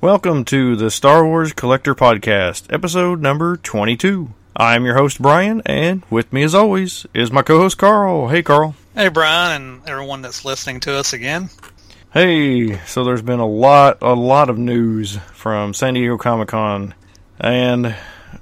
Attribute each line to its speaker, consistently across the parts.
Speaker 1: Welcome to the Star Wars Collector Podcast, episode number 22. I'm your host, Bryan, and with me, as always, is my co host, Carl. Hey, Carl.
Speaker 2: Hey, Bryan, and everyone that's listening to us again.
Speaker 1: Hey, so there's been a lot, a lot of news from San Diego Comic Con, and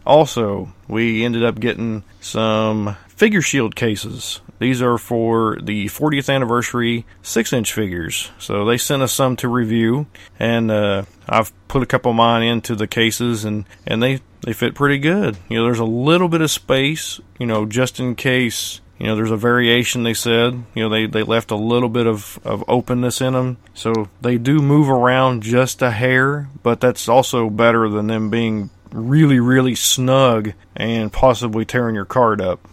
Speaker 1: also we ended up getting some figure shield cases. These are for the 40th anniversary 6 inch figures. So they sent us some to review, and uh, I've put a couple of mine into the cases, and, and they, they fit pretty good. You know, there's a little bit of space, you know, just in case. You know, there's a variation they said. You know, they, they left a little bit of, of openness in them. So they do move around just a hair, but that's also better than them being really, really snug and possibly tearing your card up.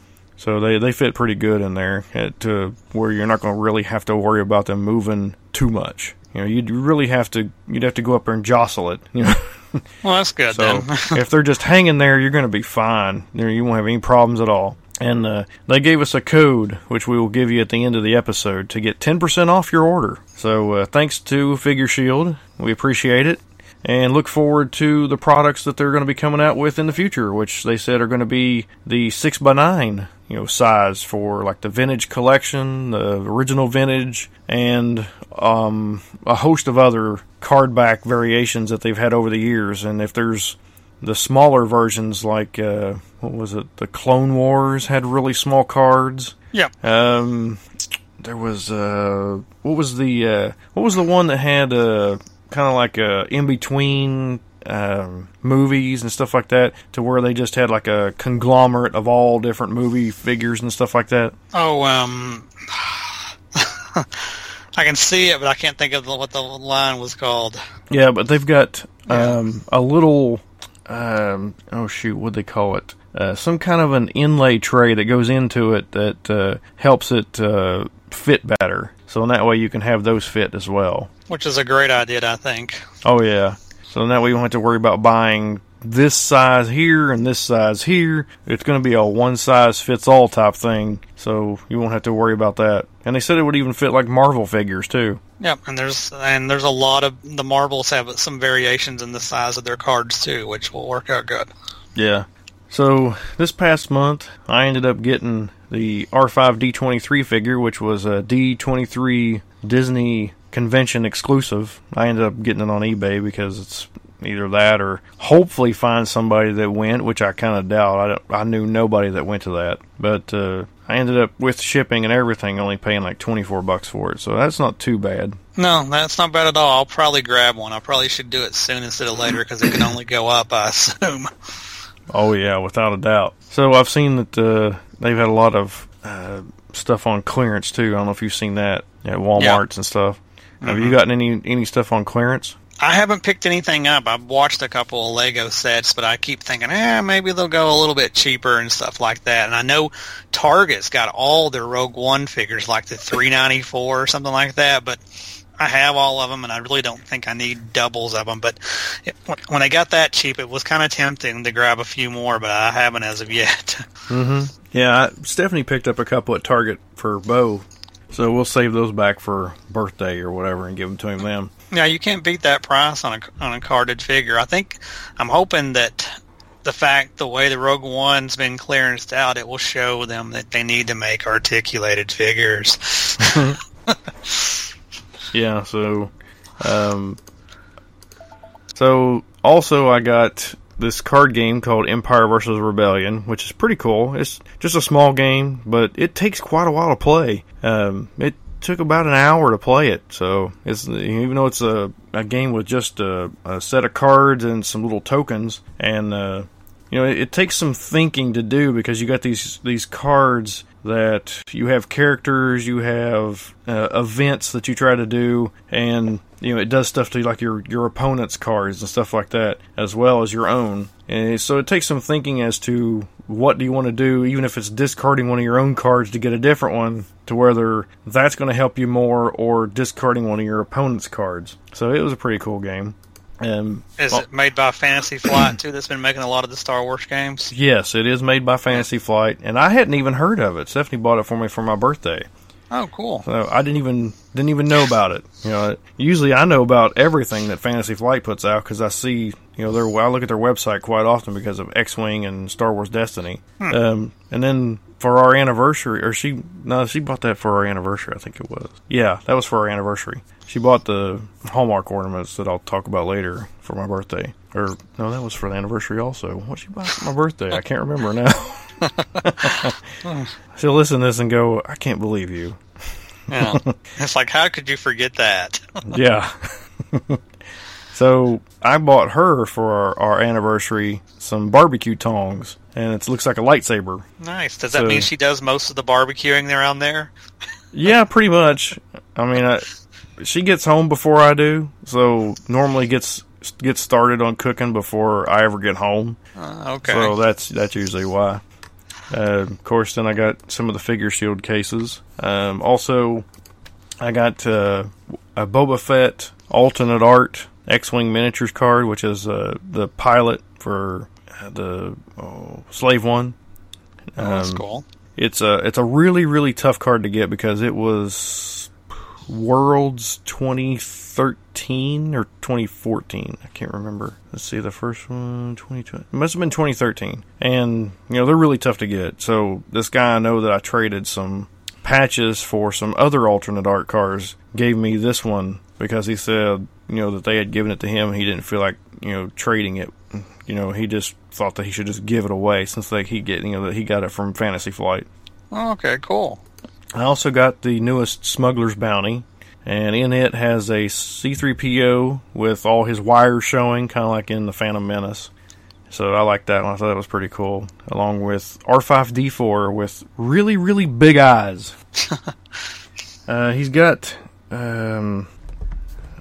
Speaker 1: So they, they fit pretty good in there at, to where you're not going to really have to worry about them moving too much. You know, you'd really have to you'd have to go up there and jostle it. You know.
Speaker 2: Well, that's good
Speaker 1: so
Speaker 2: then.
Speaker 1: if they're just hanging there, you're going to be fine. You, know, you won't have any problems at all. And uh, they gave us a code, which we will give you at the end of the episode, to get 10% off your order. So uh, thanks to Figure Shield. We appreciate it and look forward to the products that they're going to be coming out with in the future, which they said are going to be the six by nine, you know, size for like the vintage collection, the original vintage, and um, a host of other card back variations that they've had over the years. And if there's the smaller versions, like uh, what was it, the Clone Wars had really small cards.
Speaker 2: Yeah.
Speaker 1: Um, there was uh, what was the uh, what was the one that had uh kind of like a in between um, movies and stuff like that, to where they just had like a conglomerate of all different movie figures and stuff like that.
Speaker 2: Oh, um, I can see it, but I can't think of what the line was called.
Speaker 1: Yeah, but they've got um, a little. Um, oh shoot, what they call it? Uh, some kind of an inlay tray that goes into it that uh, helps it uh, fit better. So in that way you can have those fit as well.
Speaker 2: Which is a great idea, I think.
Speaker 1: Oh yeah. So way you don't have to worry about buying this size here and this size here. It's going to be a one size fits all type thing. So you won't have to worry about that. And they said it would even fit like Marvel figures too.
Speaker 2: Yep, and there's and there's a lot of the Marvels have some variations in the size of their cards too, which will work out good.
Speaker 1: Yeah. So this past month, I ended up getting the R5 D23 figure, which was a D23 Disney convention exclusive. I ended up getting it on eBay because it's either that or hopefully find somebody that went, which I kind of doubt. I, I knew nobody that went to that, but uh, I ended up with shipping and everything only paying like 24 bucks for it, so that's not too bad.
Speaker 2: No, that's not bad at all. I'll probably grab one. I probably should do it soon instead of later because it can only go up, I assume.
Speaker 1: Oh yeah, without a doubt. So I've seen that uh, they've had a lot of uh, stuff on clearance too. I don't know if you've seen that at Walmart's
Speaker 2: Yeah.
Speaker 1: and stuff. Have
Speaker 2: Mhm.
Speaker 1: you gotten any any stuff on clearance?
Speaker 2: I haven't picked anything up. I've watched a couple of Lego sets, but I keep thinking, eh, maybe they'll go a little bit cheaper and stuff like that. And I know Target's got all their Rogue One figures, like the 394 or something like that, but I have all of them, and I really don't think I need doubles of them. But it, when I got that cheap, it was kind of tempting to grab a few more, but I haven't as of yet.
Speaker 1: Mm-hmm. Yeah, Stephanie picked up a couple at Target for Beau, so we'll save those back for birthday or whatever and give them to him then.
Speaker 2: Yeah, you can't beat that price on a on a carded figure. I think I'm hoping that the fact the way the Rogue One's been clearanced out, it will show them that they need to make articulated figures.
Speaker 1: Yeah, so um so also I got this card game called Empire versus Rebellion, which is pretty cool. It's just a small game, but it takes quite a while to play. Um it took about an hour to play it, so it's even though it's a, a game with just a, a set of cards and some little tokens and uh you know, it, it takes some thinking to do because you got these these cards that you have characters, you have uh, events that you try to do, and you know it does stuff to like your your opponent's cards and stuff like that, as well as your own. And so it takes some thinking as to what do you want to do, even if it's discarding one of your own cards to get a different one, to whether that's going to help you more or discarding one of your opponent's cards. So it was a pretty cool game. Um,
Speaker 2: Is
Speaker 1: well-
Speaker 2: it made by Fantasy Flight too? That's been making a lot of the Star Wars games.
Speaker 1: Yes, it is made by Fantasy Flight, and I hadn't even heard of it. Stephanie bought it for me for my birthday.
Speaker 2: Oh, cool.
Speaker 1: So I didn't even didn't even know about it. You know, usually I know about everything that Fantasy Flight puts out because I see, you know, their I look at their website quite often because of X Wing and Star Wars Destiny.
Speaker 2: Hmm.
Speaker 1: Um, and then for our anniversary, or she no, she bought that for our anniversary. I think it was. Yeah, that was for our anniversary. She bought the Hallmark ornaments that I'll talk about later for my birthday. Or no, that was for the anniversary also. What she bought for my birthday? I can't remember now. She'll listen to this and go, "I can't believe you."
Speaker 2: Yeah. it's like, how could you forget that?
Speaker 1: yeah. so I bought her for our, our anniversary some barbecue tongs, and it looks like a lightsaber.
Speaker 2: Nice. Does that
Speaker 1: So-
Speaker 2: mean she does most of the barbecuing around there?
Speaker 1: Yeah, pretty much. I mean, I, she gets home before I do, so normally gets gets started on cooking before I ever get home.
Speaker 2: Uh, okay.
Speaker 1: So that's that's usually why. Uh, of course, then I got some of the figure shield cases. Um, also, I got uh, a Boba Fett alternate art X-wing miniatures card, which is uh, the pilot for uh, the oh, Slave One.
Speaker 2: Oh, that's
Speaker 1: Um,
Speaker 2: cool.
Speaker 1: It's a it's a really really tough card to get because it was Worlds 2013 or 2014. I can't remember. Let's see the first one 2020. It must have been 2013. And you know they're really tough to get. So this guy I know that I traded some patches for some other alternate art cars gave me this one because he said you know that they had given it to him. He didn't feel like you know trading it. You know he just thought that he should just give it away since like he get you know that he got it from Fantasy Flight.
Speaker 2: Oh, okay, cool.
Speaker 1: I also got the newest Smuggler's Bounty, and in it has a C3PO with all his wires showing, kind of like in the Phantom Menace. So I like that one. I thought that was pretty cool. Along with R5D4 with really, really big eyes. uh, he's got, um,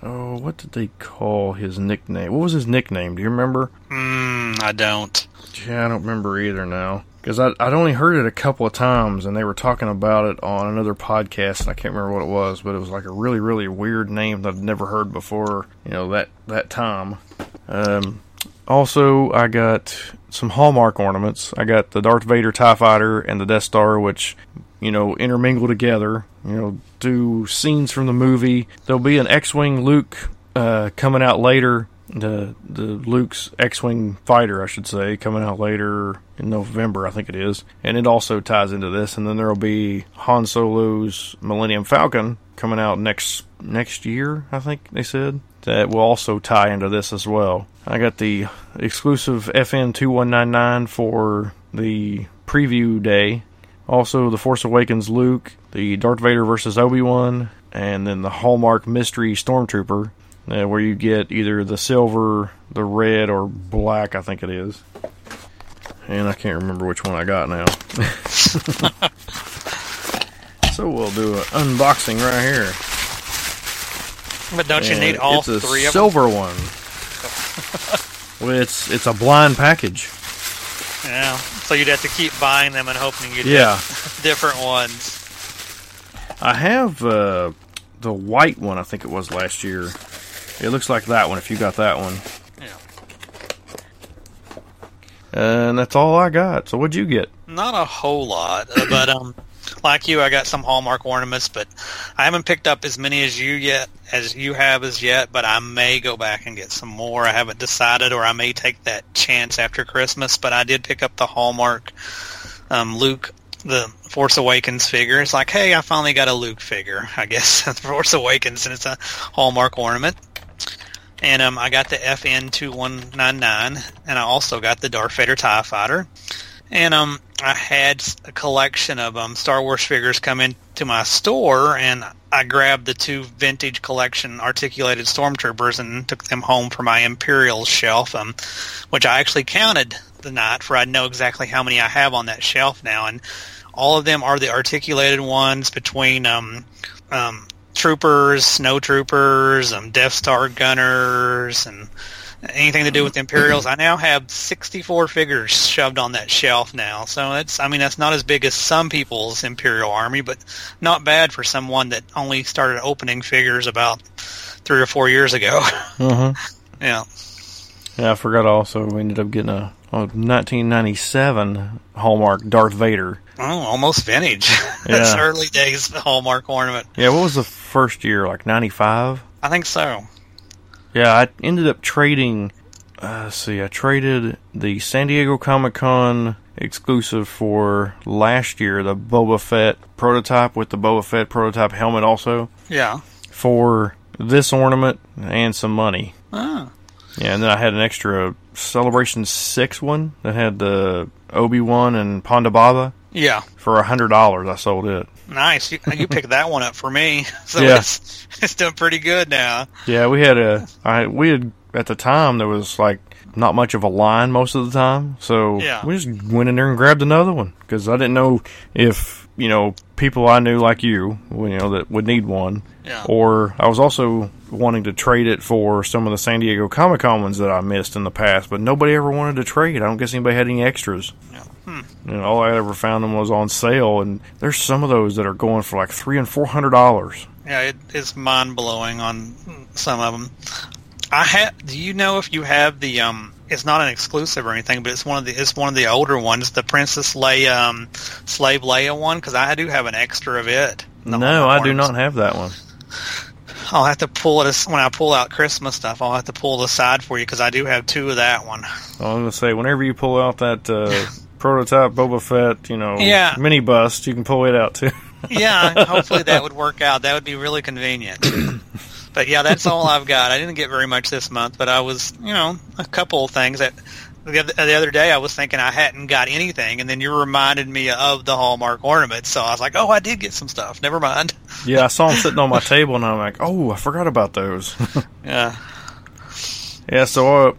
Speaker 1: oh, what did they call his nickname? What was his nickname? Do you remember?
Speaker 2: Mm, I don't.
Speaker 1: Yeah, I don't remember either now. Because I'd only heard it a couple of times, and they were talking about it on another podcast, and I can't remember what it was, but it was like a really, really weird name that I'd never heard before, you know, that, that time. Um, also, I got some Hallmark ornaments. I got the Darth Vader TIE Fighter and the Death Star, which, you know, intermingle together, you know, do scenes from the movie. There'll be an X Wing Luke uh, coming out later. The the Luke's X-wing fighter, I should say, coming out later in November, I think it is, and it also ties into this. And then there'll be Han Solo's Millennium Falcon coming out next next year, I think they said. That will also tie into this as well. I got the exclusive FN two one nine nine for the preview day. Also, the Force Awakens Luke, the Darth Vader versus Obi Wan, and then the Hallmark Mystery Stormtrooper uh, where you get either the silver, the red, or black, I think it is. And I can't remember which one I got now. so we'll do an unboxing right here.
Speaker 2: But don't you need all
Speaker 1: it's a
Speaker 2: three of
Speaker 1: silver one. well, it's it's a blind package.
Speaker 2: Yeah. So you'd have to keep buying them and hoping you get
Speaker 1: Yeah,
Speaker 2: different ones.
Speaker 1: I have uh, the white one. I think it was last year. It looks like that one. If you got that one,
Speaker 2: Yeah.
Speaker 1: and that's all I got. So what'd you get?
Speaker 2: Not a whole lot, uh, but um, like you, I got some Hallmark ornaments, but I haven't picked up as many as you yet as you have as yet. But I may go back and get some more. I haven't decided, or I may take that chance after Christmas. But I did pick up the Hallmark um, Luke, the Force Awakens figure. It's like, hey, I finally got a Luke figure. I guess Force Awakens, and it's a Hallmark ornament. And um, I got the FN two one nine nine, and I also got the Darth Vader Tie Fighter. And um, I had a collection of um, Star Wars figures come into my store, and I grabbed the two vintage collection articulated stormtroopers and took them home for my Imperial shelf, um, which I actually counted the night for I know exactly how many I have on that shelf now, and all of them are the articulated ones between um, um, troopers, snow troopers, um, Death Star gunners, and anything to do with Imperials. I now have 64 figures shoved on that shelf now. So it's, I mean, that's not as big as some people's Imperial army, but not bad for someone that only started opening figures about three or four years ago.
Speaker 1: Uh huh.
Speaker 2: yeah.
Speaker 1: Yeah, I forgot also we ended up getting a, a 1997 Hallmark Darth Vader.
Speaker 2: Oh, almost vintage. That's
Speaker 1: Yeah.
Speaker 2: early days Hallmark ornament.
Speaker 1: Yeah, what was the first year? Like 95?
Speaker 2: I think so.
Speaker 1: Yeah, I ended up trading. Uh, let's see, I traded the San Diego Comic Con exclusive for last year, the Boba Fett prototype with the Boba Fett prototype helmet, also
Speaker 2: Yeah.
Speaker 1: for this ornament and some money.
Speaker 2: Oh.
Speaker 1: Yeah, and then I had an extra Celebration Six one that had the Obi Wan and Ponda Baba
Speaker 2: Yeah.
Speaker 1: for a hundred dollars. I sold it.
Speaker 2: Nice. You, you picked that one up for me. So
Speaker 1: Yeah.
Speaker 2: it's, it's doing pretty good now.
Speaker 1: Yeah, we had a. I we had at the time there was like not much of a line most of the time, so
Speaker 2: Yeah.
Speaker 1: we just went in there and grabbed another one because I didn't know if you know people I knew like you, you know, that would need one,
Speaker 2: Yeah.
Speaker 1: or I was also wanting to trade it for some of the San Diego Comic Con ones that I missed in the past, but nobody ever wanted to trade. I don't guess anybody had any extras.
Speaker 2: Yeah. Hmm.
Speaker 1: You know, all I ever found them was on sale, and there's some of those that are going for like three and four hundred dollars.
Speaker 2: Yeah, it, it's mind blowing on some of them. I have. Do you know if you have the um? It's not an exclusive or anything, but it's one of the it's one of the older ones, the Princess Leia um, Slave Leia one, because I do have an extra of it.
Speaker 1: No, I do not have that one.
Speaker 2: I'll have to pull it when I pull out Christmas stuff. I'll have to pull it aside for you because I do have two of that one.
Speaker 1: I'm gonna say whenever you pull out that uh, prototype Boba Fett, you know,
Speaker 2: Yeah.
Speaker 1: mini bust, you can pull it out too.
Speaker 2: Yeah, hopefully that would work out. That would be really convenient. But yeah, that's all I've got. I didn't get very much this month, but I was, you know, a couple of things that the other, the other day I was thinking I hadn't got anything, and then you reminded me of the Hallmark ornaments. So I was like, oh, I did get some stuff. Never mind.
Speaker 1: yeah, I saw them sitting on my table, and I'm like, oh, I forgot about those.
Speaker 2: Yeah.
Speaker 1: yeah, so uh,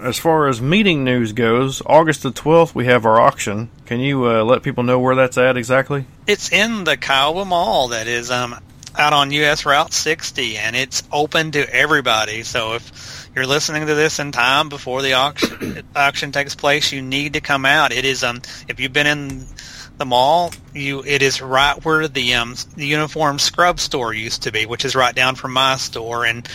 Speaker 1: as far as meeting news goes, August the 12th we have our auction. Can you uh, let people know where that's at exactly?
Speaker 2: It's in the Kyova Mall that is um, out on US Route 60, and it's open to everybody. So if you're listening to this in time before the auction auction takes place, you need to come out. It is um if you've been in the mall, you it is right where the um the uniform scrub store used to be, which is right down from my store, and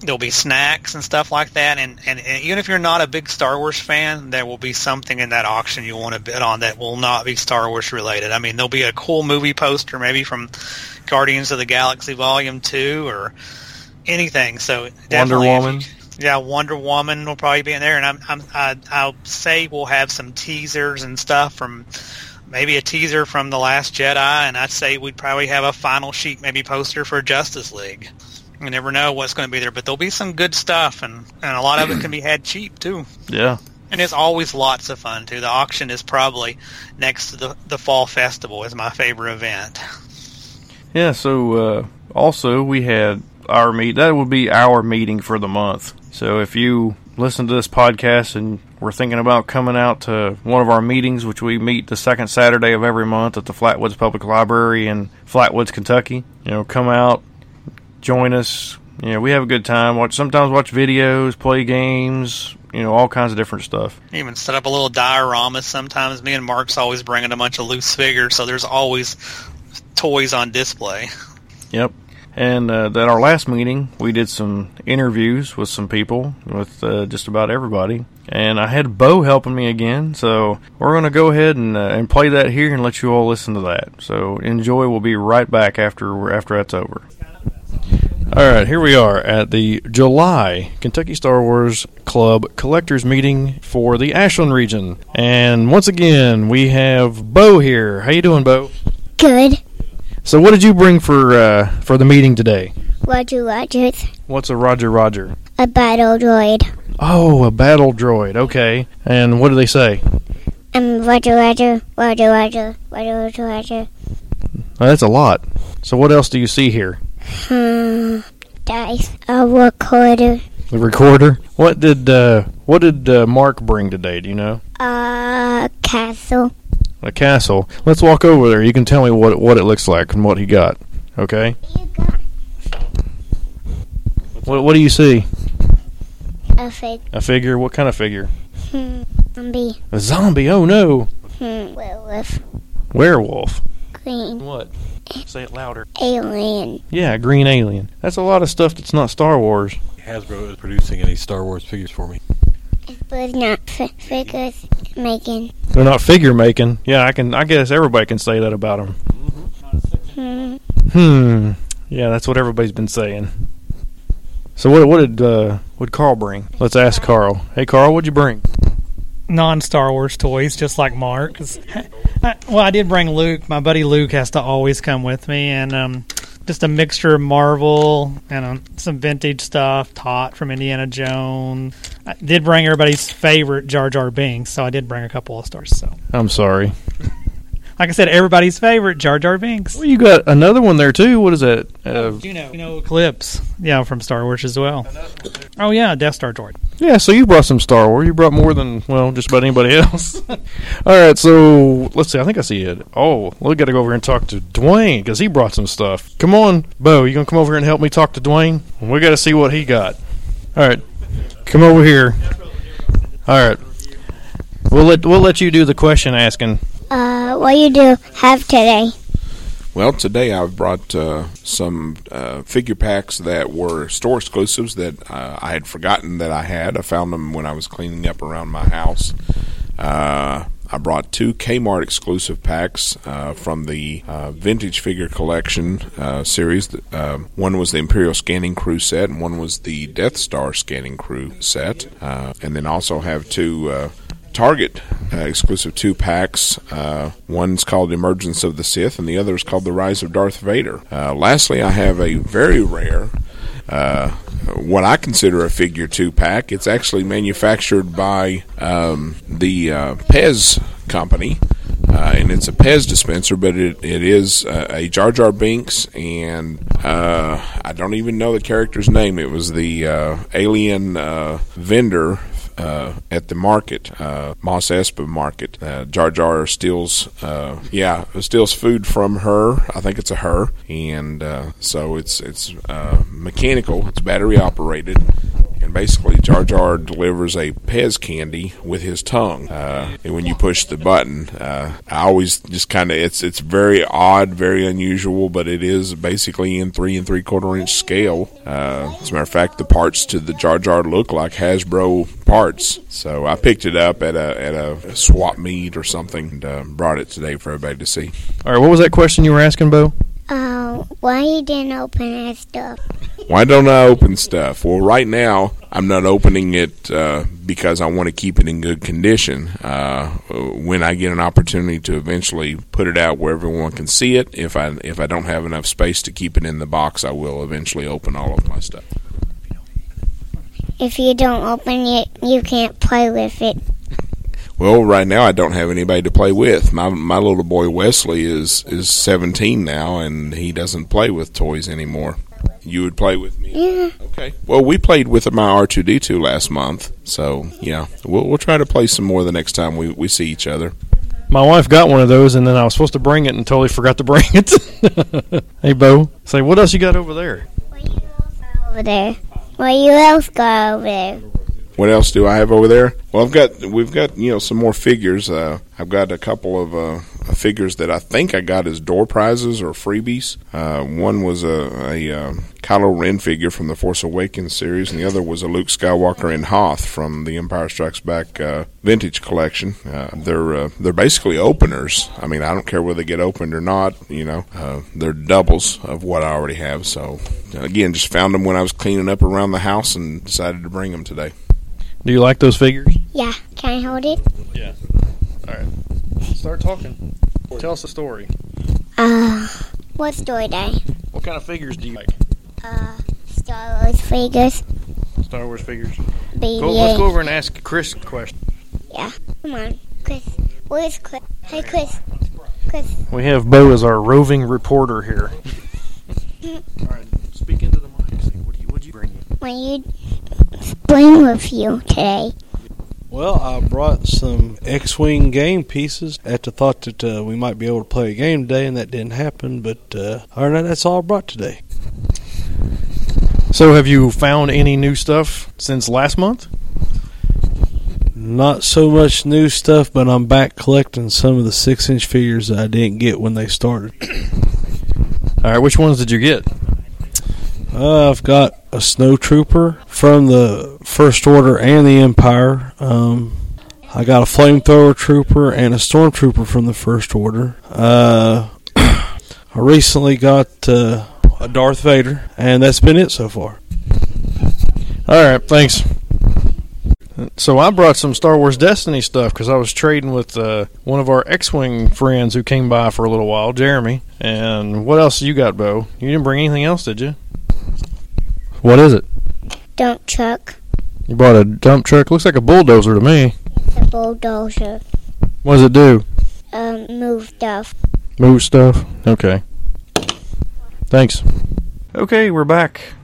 Speaker 2: there'll be snacks and stuff like that. And, and, and even if you're not a big Star Wars fan, there will be something in that auction you want to bid on that will not be Star Wars related. I mean, there'll be a cool movie poster, maybe from Guardians of the Galaxy Volume Two or anything. So
Speaker 1: Wonder
Speaker 2: you-
Speaker 1: Woman.
Speaker 2: yeah, Wonder Woman will probably be in there, and I'm, I'm I, I'll say we'll have some teasers and stuff from maybe a teaser from the Last Jedi, and I'd say we'd probably have a final sheet, maybe poster for Justice League. You never know what's going to be there, but there'll be some good stuff, and and a lot of it can be had cheap too.
Speaker 1: Yeah.
Speaker 2: And it's always lots of fun too. The auction is probably next to the the fall festival is my favorite event.
Speaker 1: Yeah, so uh, also we had our meet. That would be our meeting for the month. So if you listen to this podcast and we're thinking about coming out to one of our meetings, which we meet the second Saturday of every month at the Flatwoods Public Library in Flatwoods, Kentucky, you know, come out, join us. You know, we have a good time. Watch sometimes watch videos, play games, you know, all kinds of different stuff.
Speaker 2: Even set up a little diorama. Sometimes me and Mark's always bringing a bunch of loose figures, so there's always toys on display.
Speaker 1: Yep. And uh, at our last meeting, we did some interviews with some people, with uh, just about everybody. And I had Beau helping me again, so we're going to go ahead and uh, and play that here and let you all listen to that. So enjoy. We'll be right back after after that's over. All right, here we are at the July Kentucky Star Wars Club collectors meeting for the Ashland region, and once again we have Beau here. How you doing, Beau?
Speaker 3: Good.
Speaker 1: So, what did you bring for uh, for the meeting today?
Speaker 3: Roger Rogers.
Speaker 1: What's a Roger Roger?
Speaker 3: A battle droid.
Speaker 1: Oh, a battle droid. Okay. And what do they say?
Speaker 3: Um, Roger Roger. Roger Roger. Roger Roger Roger.
Speaker 1: Oh, that's a lot. So, what else do you see here?
Speaker 3: Hmm. Dice. A recorder.
Speaker 1: The recorder. What did uh, what did uh, Mark bring today? Do you know?
Speaker 3: A castle.
Speaker 1: A castle. Let's walk over there. You can tell me what it, what it looks like and what he got. Okay. What what do you see?
Speaker 3: a fig.
Speaker 1: A figure. What kind of figure?
Speaker 3: Hmm. Zombie.
Speaker 1: A zombie. Oh no.
Speaker 3: Hmm. Werewolf.
Speaker 1: Werewolf.
Speaker 3: Green.
Speaker 1: What? Say it louder.
Speaker 3: Alien.
Speaker 1: Yeah, green alien. That's a lot of stuff that's not Star Wars.
Speaker 4: Hasbro is producing any Star Wars figures for me.
Speaker 3: But not fi- figures making.
Speaker 1: They're not figure making. Yeah, I can. I guess everybody can say that about them.
Speaker 3: Hmm.
Speaker 1: Hmm. Yeah, that's what everybody's been saying. So what? What did uh, what Carl bring? Let's ask Carl. Hey, Carl, what'd you bring?
Speaker 4: non Star Wars toys, just like Mark. I, well, I did bring Luke. My buddy Luke has to always come with me, and um, just a mixture of Marvel and some vintage stuff. Toht from Indiana Jones. I did bring everybody's favorite Jar Jar Binks, so I did bring a couple of stars. So,
Speaker 1: I'm sorry.
Speaker 4: Like I said, everybody's favorite Jar Jar Binks.
Speaker 1: Well, you got another one there too. What is that? Uh,
Speaker 4: You know, you know, Eclipse, yeah, from Star Wars as well. Oh yeah, Death Star droid.
Speaker 1: yeah. So you brought some Star Wars. You brought more than well, just about anybody else. All right. So let's see. I think I see it. Oh, we got to go over here and talk to Dwayne because he brought some stuff. Come on, Beau. You gonna come over here and help me talk to Dwayne? We got to see what he got. All right. Come over here. All right. We'll let we'll let you do the question asking.
Speaker 3: Uh, what you do have today?
Speaker 5: Well, today I've brought uh, some uh, figure packs that were store exclusives that uh, I had forgotten that I had. I found them when I was cleaning up around my house. Uh, I brought two Kmart exclusive packs uh, from the uh, Vintage Figure Collection series. One was the Imperial Scanning Crew set, and one was the Death Star Scanning Crew set. And then also have two. Target uh, exclusive two packs. Uh, one's called Emergence of the Sith, and the other is called The Rise of Darth Vader. Uh, lastly, I have a very rare, uh, what I consider a figure two pack. It's actually manufactured by um, the uh, Pez company. Uh, and it's a Pez dispenser, but it, it is uh, a Jar Jar Binks, and uh, I don't even know the character's name. It was the alien vendor uh, at the market, uh, Mos Espa market. Uh, Jar Jar steals, uh, yeah, steals food from her. I think it's a her, and uh, so it's it's uh, mechanical. It's battery operated, basically Jar Jar delivers a Pez candy with his tongue. Uh, and when you push the button, uh, I always just kind of it's it's very odd, very unusual, but it is basically in three and three quarter inch scale. Uh, as a matter of fact, the parts to the Jar Jar look like Hasbro parts. So I picked it up at a at a swap meet or something and uh, brought it today for everybody to see.
Speaker 1: All right. What was that question you were asking, Beau?
Speaker 3: Uh, why you didn't open that stuff?
Speaker 5: Why don't I open stuff? Well, right now I'm not opening it uh, because I want to keep it in good condition. Uh, when I get an opportunity to eventually put it out where everyone can see it, if I if I don't have enough space to keep it in the box, I will eventually open all of my stuff.
Speaker 3: If you don't open it, you can't play with it.
Speaker 5: Well, right now I don't have anybody to play with. My my little boy Wesley is is 17 now, and he doesn't play with toys anymore. You would play with me.
Speaker 3: Yeah.
Speaker 5: Okay. Well, we played with my R2D2 last month, so yeah, we'll we'll try to play some more the next time we, we see each other.
Speaker 1: My wife got one of those, and then I was supposed to bring it and totally forgot to bring it. hey, Beau. Say, what else you got over there?
Speaker 3: What you else got over there? What you else got over there?
Speaker 5: What else do I have over there? Well, I've got we've got you know some more figures. Uh, I've got a couple of uh, figures that I think I got as door prizes or freebies. Uh, one was a, a uh, Kylo Ren figure from the Force Awakens series, and the other was a Luke Skywalker in Hoth from the Empire Strikes Back uh, vintage collection. Uh, they're uh, they're basically openers. I mean, I don't care whether they get opened or not. You know, they're doubles of what I already have. So again, just found them when I was cleaning up around the house and decided to bring them today.
Speaker 1: Do you like those figures?
Speaker 3: Yeah. Can I hold it?
Speaker 1: Yeah. All right. Start talking. Tell us a story.
Speaker 3: Uh, what story day?
Speaker 1: What kind of figures do you like?
Speaker 3: Uh, Star Wars figures.
Speaker 1: Star Wars figures.
Speaker 3: BB-8.
Speaker 1: Go, let's go over and ask Chris a question.
Speaker 3: Yeah. Come on, Chris. Where's Chris? Hey, Chris. Chris.
Speaker 1: We have Beau as our roving reporter here. All right. Speak into the mic. What do you, what'd you bring?
Speaker 3: When you bring with you today?
Speaker 6: Well, I brought some X-wing game pieces at the thought that uh, we might be able to play a game today, and that didn't happen. But uh, other than that, that's all I brought today.
Speaker 1: So, have you found any new stuff since last month?
Speaker 6: Not so much new stuff, but I'm back collecting some of the six-inch figures that I didn't get when they started.
Speaker 1: All right. Which ones did you get?
Speaker 6: Uh, I've got a snow trooper from the First Order and the Empire. Um, I got a flamethrower trooper and a stormtrooper from the First Order. Uh, I recently got uh, a Darth Vader, and that's been it so far.
Speaker 1: All right, thanks. So I brought some Star Wars Destiny stuff because I was trading with uh, one of our X-wing friends who came by for a little while, Jeremy. And what else you got, Beau? You didn't bring anything else, did you? What is it?
Speaker 3: Dump truck.
Speaker 1: You bought a dump truck. Looks like a bulldozer to me.
Speaker 3: It's a bulldozer.
Speaker 1: What does it do?
Speaker 3: Um, move stuff.
Speaker 1: Move stuff. Okay. Thanks. Okay, we're back.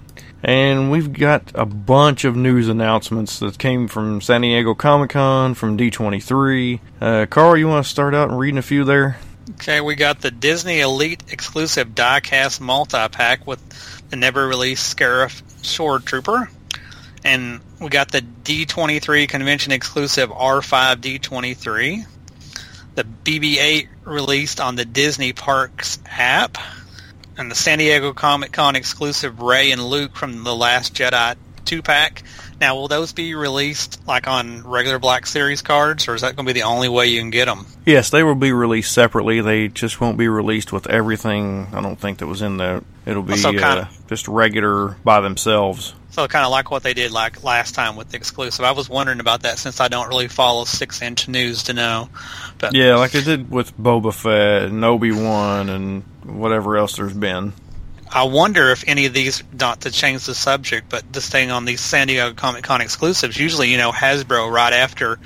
Speaker 1: And we've got a bunch of news announcements that came from San Diego Comic Con, from D23. Uh, Carl, you want to start out and reading a few there?
Speaker 2: Okay, we got the Disney Elite exclusive diecast multi-pack with the never-released Scarif Shore Trooper. And we got the D23 convention exclusive R5 D23. The BB-8 released on the Disney Parks app. And the San Diego Comic Con exclusive Rey and Luke from The Last Jedi 2-pack. Now, will those be released like on regular Black Series cards, or is that going to be the only way you can get them?
Speaker 1: Yes, they will be released separately. They just won't be released with everything. I don't think that was in the. It'll be
Speaker 2: kinda-
Speaker 1: uh, just regular by themselves.
Speaker 2: So kind of like what they did like last time with the exclusive. I was wondering about that since I don't really follow six inch news to know. But
Speaker 1: Yeah, like they did with Boba Fett and Obi Wan and whatever else there's been.
Speaker 2: I wonder if any of these, not to change the subject, but just staying on these San Diego Comic Con exclusives. Usually, you know, Hasbro right after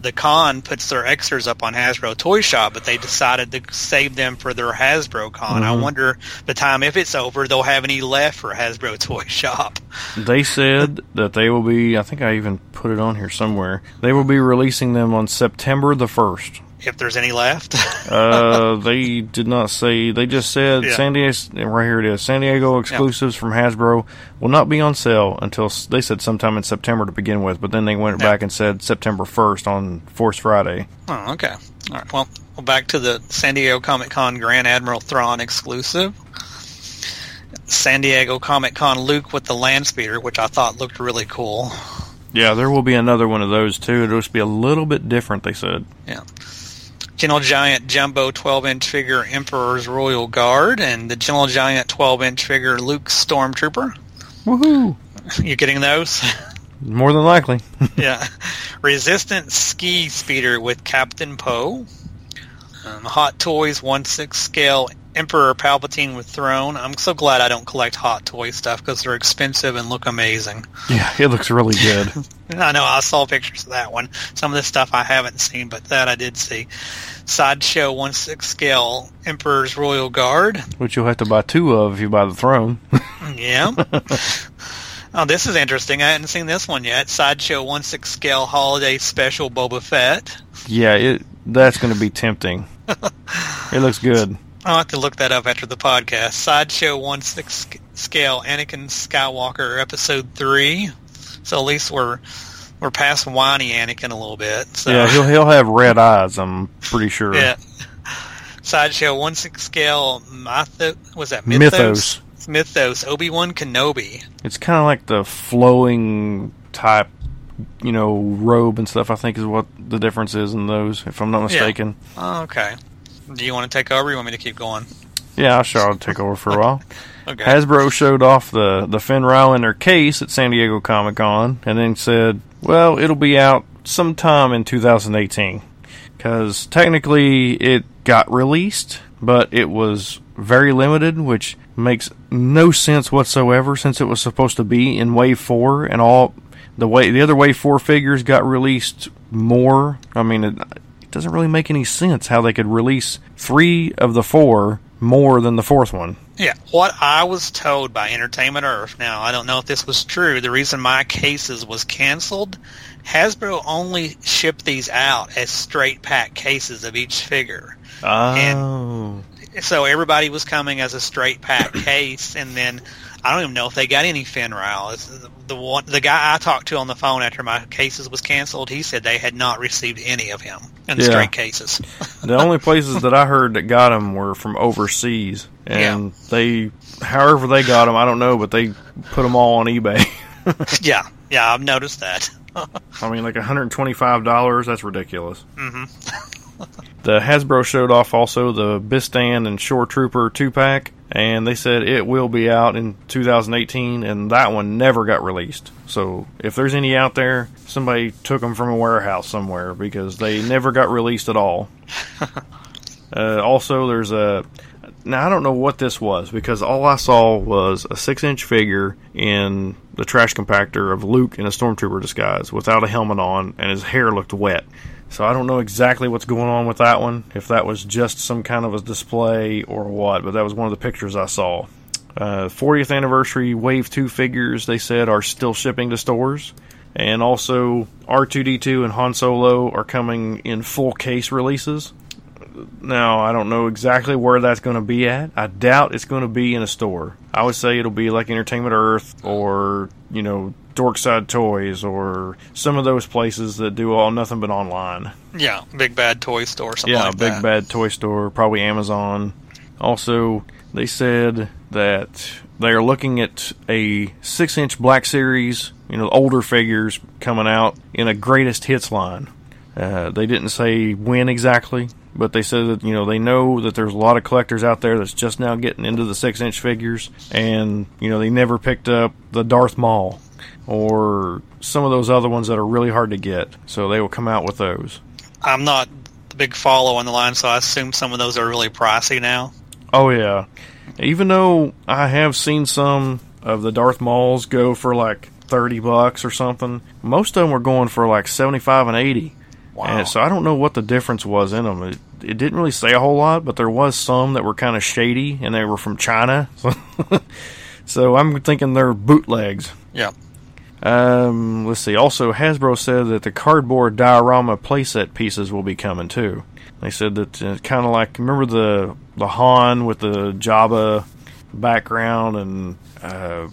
Speaker 2: the con puts their extras up on Hasbro Toy Shop, but they decided to save them for their Hasbro Con. I
Speaker 1: Mhm.
Speaker 2: wonder the time if it's over, they'll have any left for Hasbro Toy Shop.
Speaker 1: They said that they will be. I think I even put it on here somewhere. They will be releasing them on September the first.
Speaker 2: If there's any left.
Speaker 1: Uh, they did not say. They just said
Speaker 2: Yeah.
Speaker 1: San Diego. Right here it is. San Diego exclusives from Hasbro will not be on sale until they said sometime in September to begin with. But then they went
Speaker 2: Yeah.
Speaker 1: back and said September first on Force Friday.
Speaker 2: Oh, okay. All right. Well, well, back to the San Diego Comic Con Grand Admiral Thrawn exclusive. San Diego Comic Con Luke with the land speeder, which I thought looked really cool.
Speaker 1: Yeah, there will be another one of those too. It'll just be a little bit different. They said.
Speaker 2: Yeah. Gentle Giant Jumbo 12 inch figure Emperor's Royal Guard and the Gentle Giant 12 inch figure Luke Stormtrooper.
Speaker 1: Woohoo!
Speaker 2: You getting those?
Speaker 1: More than likely.
Speaker 2: yeah. Resistant Ski Speeder with Captain Poe. Um, Hot Toys 1 6 scale Emperor Palpatine with Throne. I'm so glad I don't collect Hot Toy stuff because they're expensive and look amazing.
Speaker 1: yeah, it looks really good.
Speaker 2: I know I saw pictures of that one. Some of the stuff I haven't seen, but that I did see. Sideshow 1 6 scale Emperor's Royal Guard.
Speaker 1: Which you'll have to buy two of if you buy the throne.
Speaker 2: Yeah. oh, this is interesting. I hadn't seen this one yet. Sideshow 1 6 scale Holiday Special Boba Fett.
Speaker 1: yeah, it that's going to be tempting. it looks good.
Speaker 2: I'll have to look that up after the podcast. Sideshow 1 6 scale Anakin Skywalker Episode 3. So at least we're we're past whiny Anakin a little bit. So.
Speaker 1: Yeah, he'll he'll have red eyes. I'm pretty sure.
Speaker 2: Yeah. Sideshow 1 6 scale Mytho- was that
Speaker 1: Mythos.
Speaker 2: Mythos? Mythos, Obi-Wan Kenobi.
Speaker 1: It's kind of like the flowing type, you know, robe and stuff. I think is what the difference is in those, if I'm not mistaken.
Speaker 2: Oh, okay. Do you want to take over? Or you want me to keep going?
Speaker 1: Yeah, sure I'll take over for a while.
Speaker 2: Okay.
Speaker 1: Hasbro showed off the the Finn Ryle in their case at San Diego Comic Con, and then said, "Well, it'll be out sometime in 2018." Because technically, it got released, but it was very limited, which makes no sense whatsoever since it was supposed to be in Wave Four, and all the way the other Wave Four figures got released more. I mean, it, it doesn't really make any sense how they could release three of the four more than the fourth one.
Speaker 2: Yeah, what I was told by Entertainment Earth. Now, I don't know if this was true. The reason my cases was canceled, Hasbro only shipped these out as straight pack cases of each figure.
Speaker 1: Oh.
Speaker 2: So everybody was coming as a straight pack case, and then I don't even know if they got any Finrile. It's the, one the guy I talked to on the phone after my cases was canceled. He said they had not received any of him in the
Speaker 1: Yeah.
Speaker 2: straight cases.
Speaker 1: The only places that I heard that got them were from overseas, and they, however they got them, I don't know, but they put them all on eBay.
Speaker 2: yeah, yeah, I've noticed that.
Speaker 1: I mean, like $125. That's ridiculous. Mm-hmm. the Hasbro showed off also the Bistan and Shore Trooper two pack, and they said it will be out in 2018, and that one never got released. So if there's any out there, somebody took them from a warehouse somewhere because they never got released at all. uh, also, there's a now I don't know what this was because all I saw was a six-inch figure in the trash compactor of Luke in a stormtrooper disguise without a helmet on, and his hair looked wet. So I don't know exactly what's going on with that one. If that was just some kind of a display or what, but that was one of the pictures I saw. Uh, 40th anniversary Wave 2 figures, they said, are still shipping to stores. And also, R2D2 and Han Solo are coming in full case releases. Now, I don't know exactly where that's going to be at. I doubt it's going to be in a store. I would say it'll be like Entertainment Earth or, you know, Dorkside Toys or some of those places that do all nothing but online.
Speaker 2: yeah, big bad toy store, something
Speaker 1: Yeah,
Speaker 2: like
Speaker 1: big
Speaker 2: that.
Speaker 1: bad toy store, probably Amazon. Also, they said that they are looking at a six inch Black Series, you know, older figures coming out in a greatest hits line. Uh, they didn't say when exactly, but they said that, you know, they know that there's a lot of collectors out there that's just now getting into the six inch figures, and, you know, they never picked up the Darth Maul or some of those other ones that are really hard to get. So they will come out with those.
Speaker 2: I'm not the big follow on the line, so I assume some of those are really pricey now.
Speaker 1: Oh yeah. Even though I have seen some of the Darth Mauls go for like thirty bucks or something, most of them were going for like seventy five and eighty.
Speaker 2: Wow.
Speaker 1: And so I don't know what the difference was in them. It, it didn't really say a whole lot, but there was some that were kind of shady, and they were from China. so I'm thinking they're bootlegs.
Speaker 2: Yeah.
Speaker 1: Um, let's see. Also, Hasbro said that the cardboard diorama playset pieces will be coming too. They said that uh, kind of like remember the the Han with the Jabba background and uh,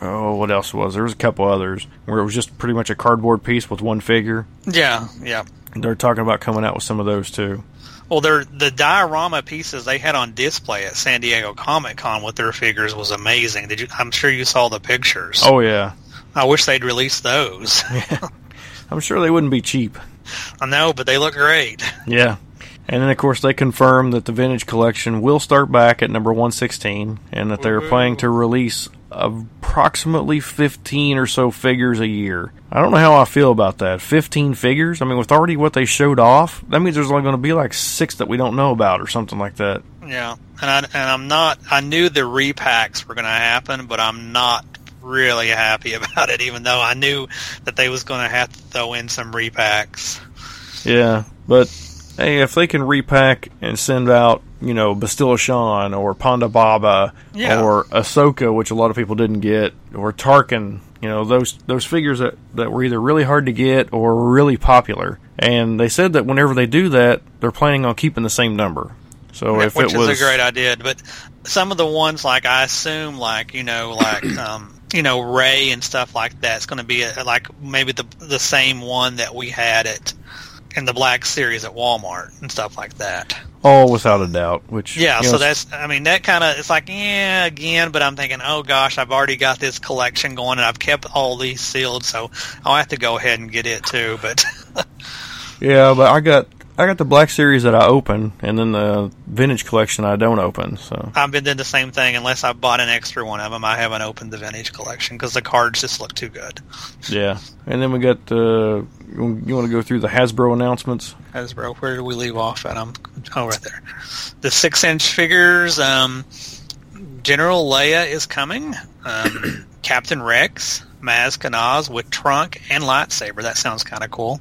Speaker 1: oh, what else was there? was a couple others where it was just pretty much a cardboard piece with one figure.
Speaker 2: Yeah, yeah.
Speaker 1: They're talking about coming out with some of those too.
Speaker 2: Well, they're, the diorama pieces they had on display at San Diego Comic Con with their figures was amazing. Did you? I'm sure you saw the pictures.
Speaker 1: Oh yeah,
Speaker 2: I wish they'd release those.
Speaker 1: I'm sure they wouldn't be cheap.
Speaker 2: I know, but they look great.
Speaker 1: Yeah. And then, of course, they confirmed that the vintage collection will start back at number 116 and that they're planning to release approximately 15 or so figures a year. I don't know how I feel about that. 15 figures? I mean, with already what they showed off, that means there's only going to be like six that we don't know about or something like that.
Speaker 2: Yeah, and I and I'm not. I knew the repacks were going to happen, but I'm not really happy about it. Even though I knew that they was going to have to throw in some repacks.
Speaker 1: Yeah, but hey, if they can repack and send out, you know, Bastilla Shan or Ponda Baba
Speaker 2: Yeah.
Speaker 1: or Ahsoka, which a lot of people didn't get, or Tarkin, you know, those those figures that, that were either really hard to get or really popular. And they said that whenever they do that, they're planning on keeping the same number. So if
Speaker 2: which
Speaker 1: it was Which
Speaker 2: is a great idea. But some of the ones, like I assume, like you know, like um, you know, Rey and stuff like that, it's going to be a, like maybe the the same one that we had at in the Black Series at Walmart and stuff like that.
Speaker 1: all without a doubt, which
Speaker 2: Yeah, so
Speaker 1: know,
Speaker 2: that's I mean that kind of it's like yeah again, but I'm thinking oh gosh, I've already got this collection going and I've kept all these sealed, so I'll have to go ahead and get it too. But
Speaker 1: yeah, but I got I got the Black Series that I open, and then the vintage collection I don't open. So
Speaker 2: I've been doing the same thing. Unless I bought an extra one of them, I haven't opened the vintage collection because the cards just look too good.
Speaker 1: Yeah, and then we got uh, you want to go through the Hasbro announcements?
Speaker 2: Hasbro, where do we leave off at? I'm oh right there. The six inch figures. Um, General Leia is coming. Um, Captain Rex, Maz Kanata with trunk and lightsaber. That sounds kind of cool.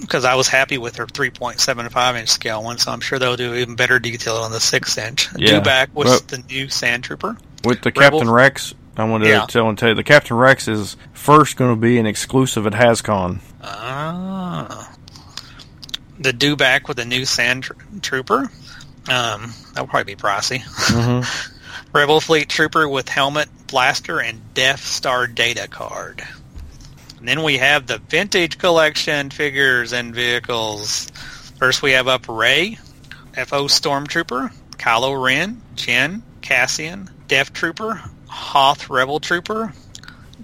Speaker 2: Because I was happy with her 3.75 inch scale one, so I'm sure they'll do even better detail on the six inch.
Speaker 1: Yeah.
Speaker 2: Dewback was
Speaker 1: Well-
Speaker 2: the new Sand Trooper.
Speaker 1: With the
Speaker 2: Rebel-
Speaker 1: Captain Rex, I wanted to
Speaker 2: Yeah.
Speaker 1: tell and tell you the Captain Rex is first going to be an exclusive at HasCon.
Speaker 2: Ah. The Dewback with the new Sand tr- Trooper. Um, that'll probably be pricey.
Speaker 1: Mm-hmm.
Speaker 2: Rebel Fleet Trooper with helmet, Blaster and Death Star data card. And then we have the vintage collection figures and vehicles. First, we have up Rey, FO Stormtrooper, Kylo Ren, Jyn, Cassian, Death Trooper, Hoth Rebel Trooper,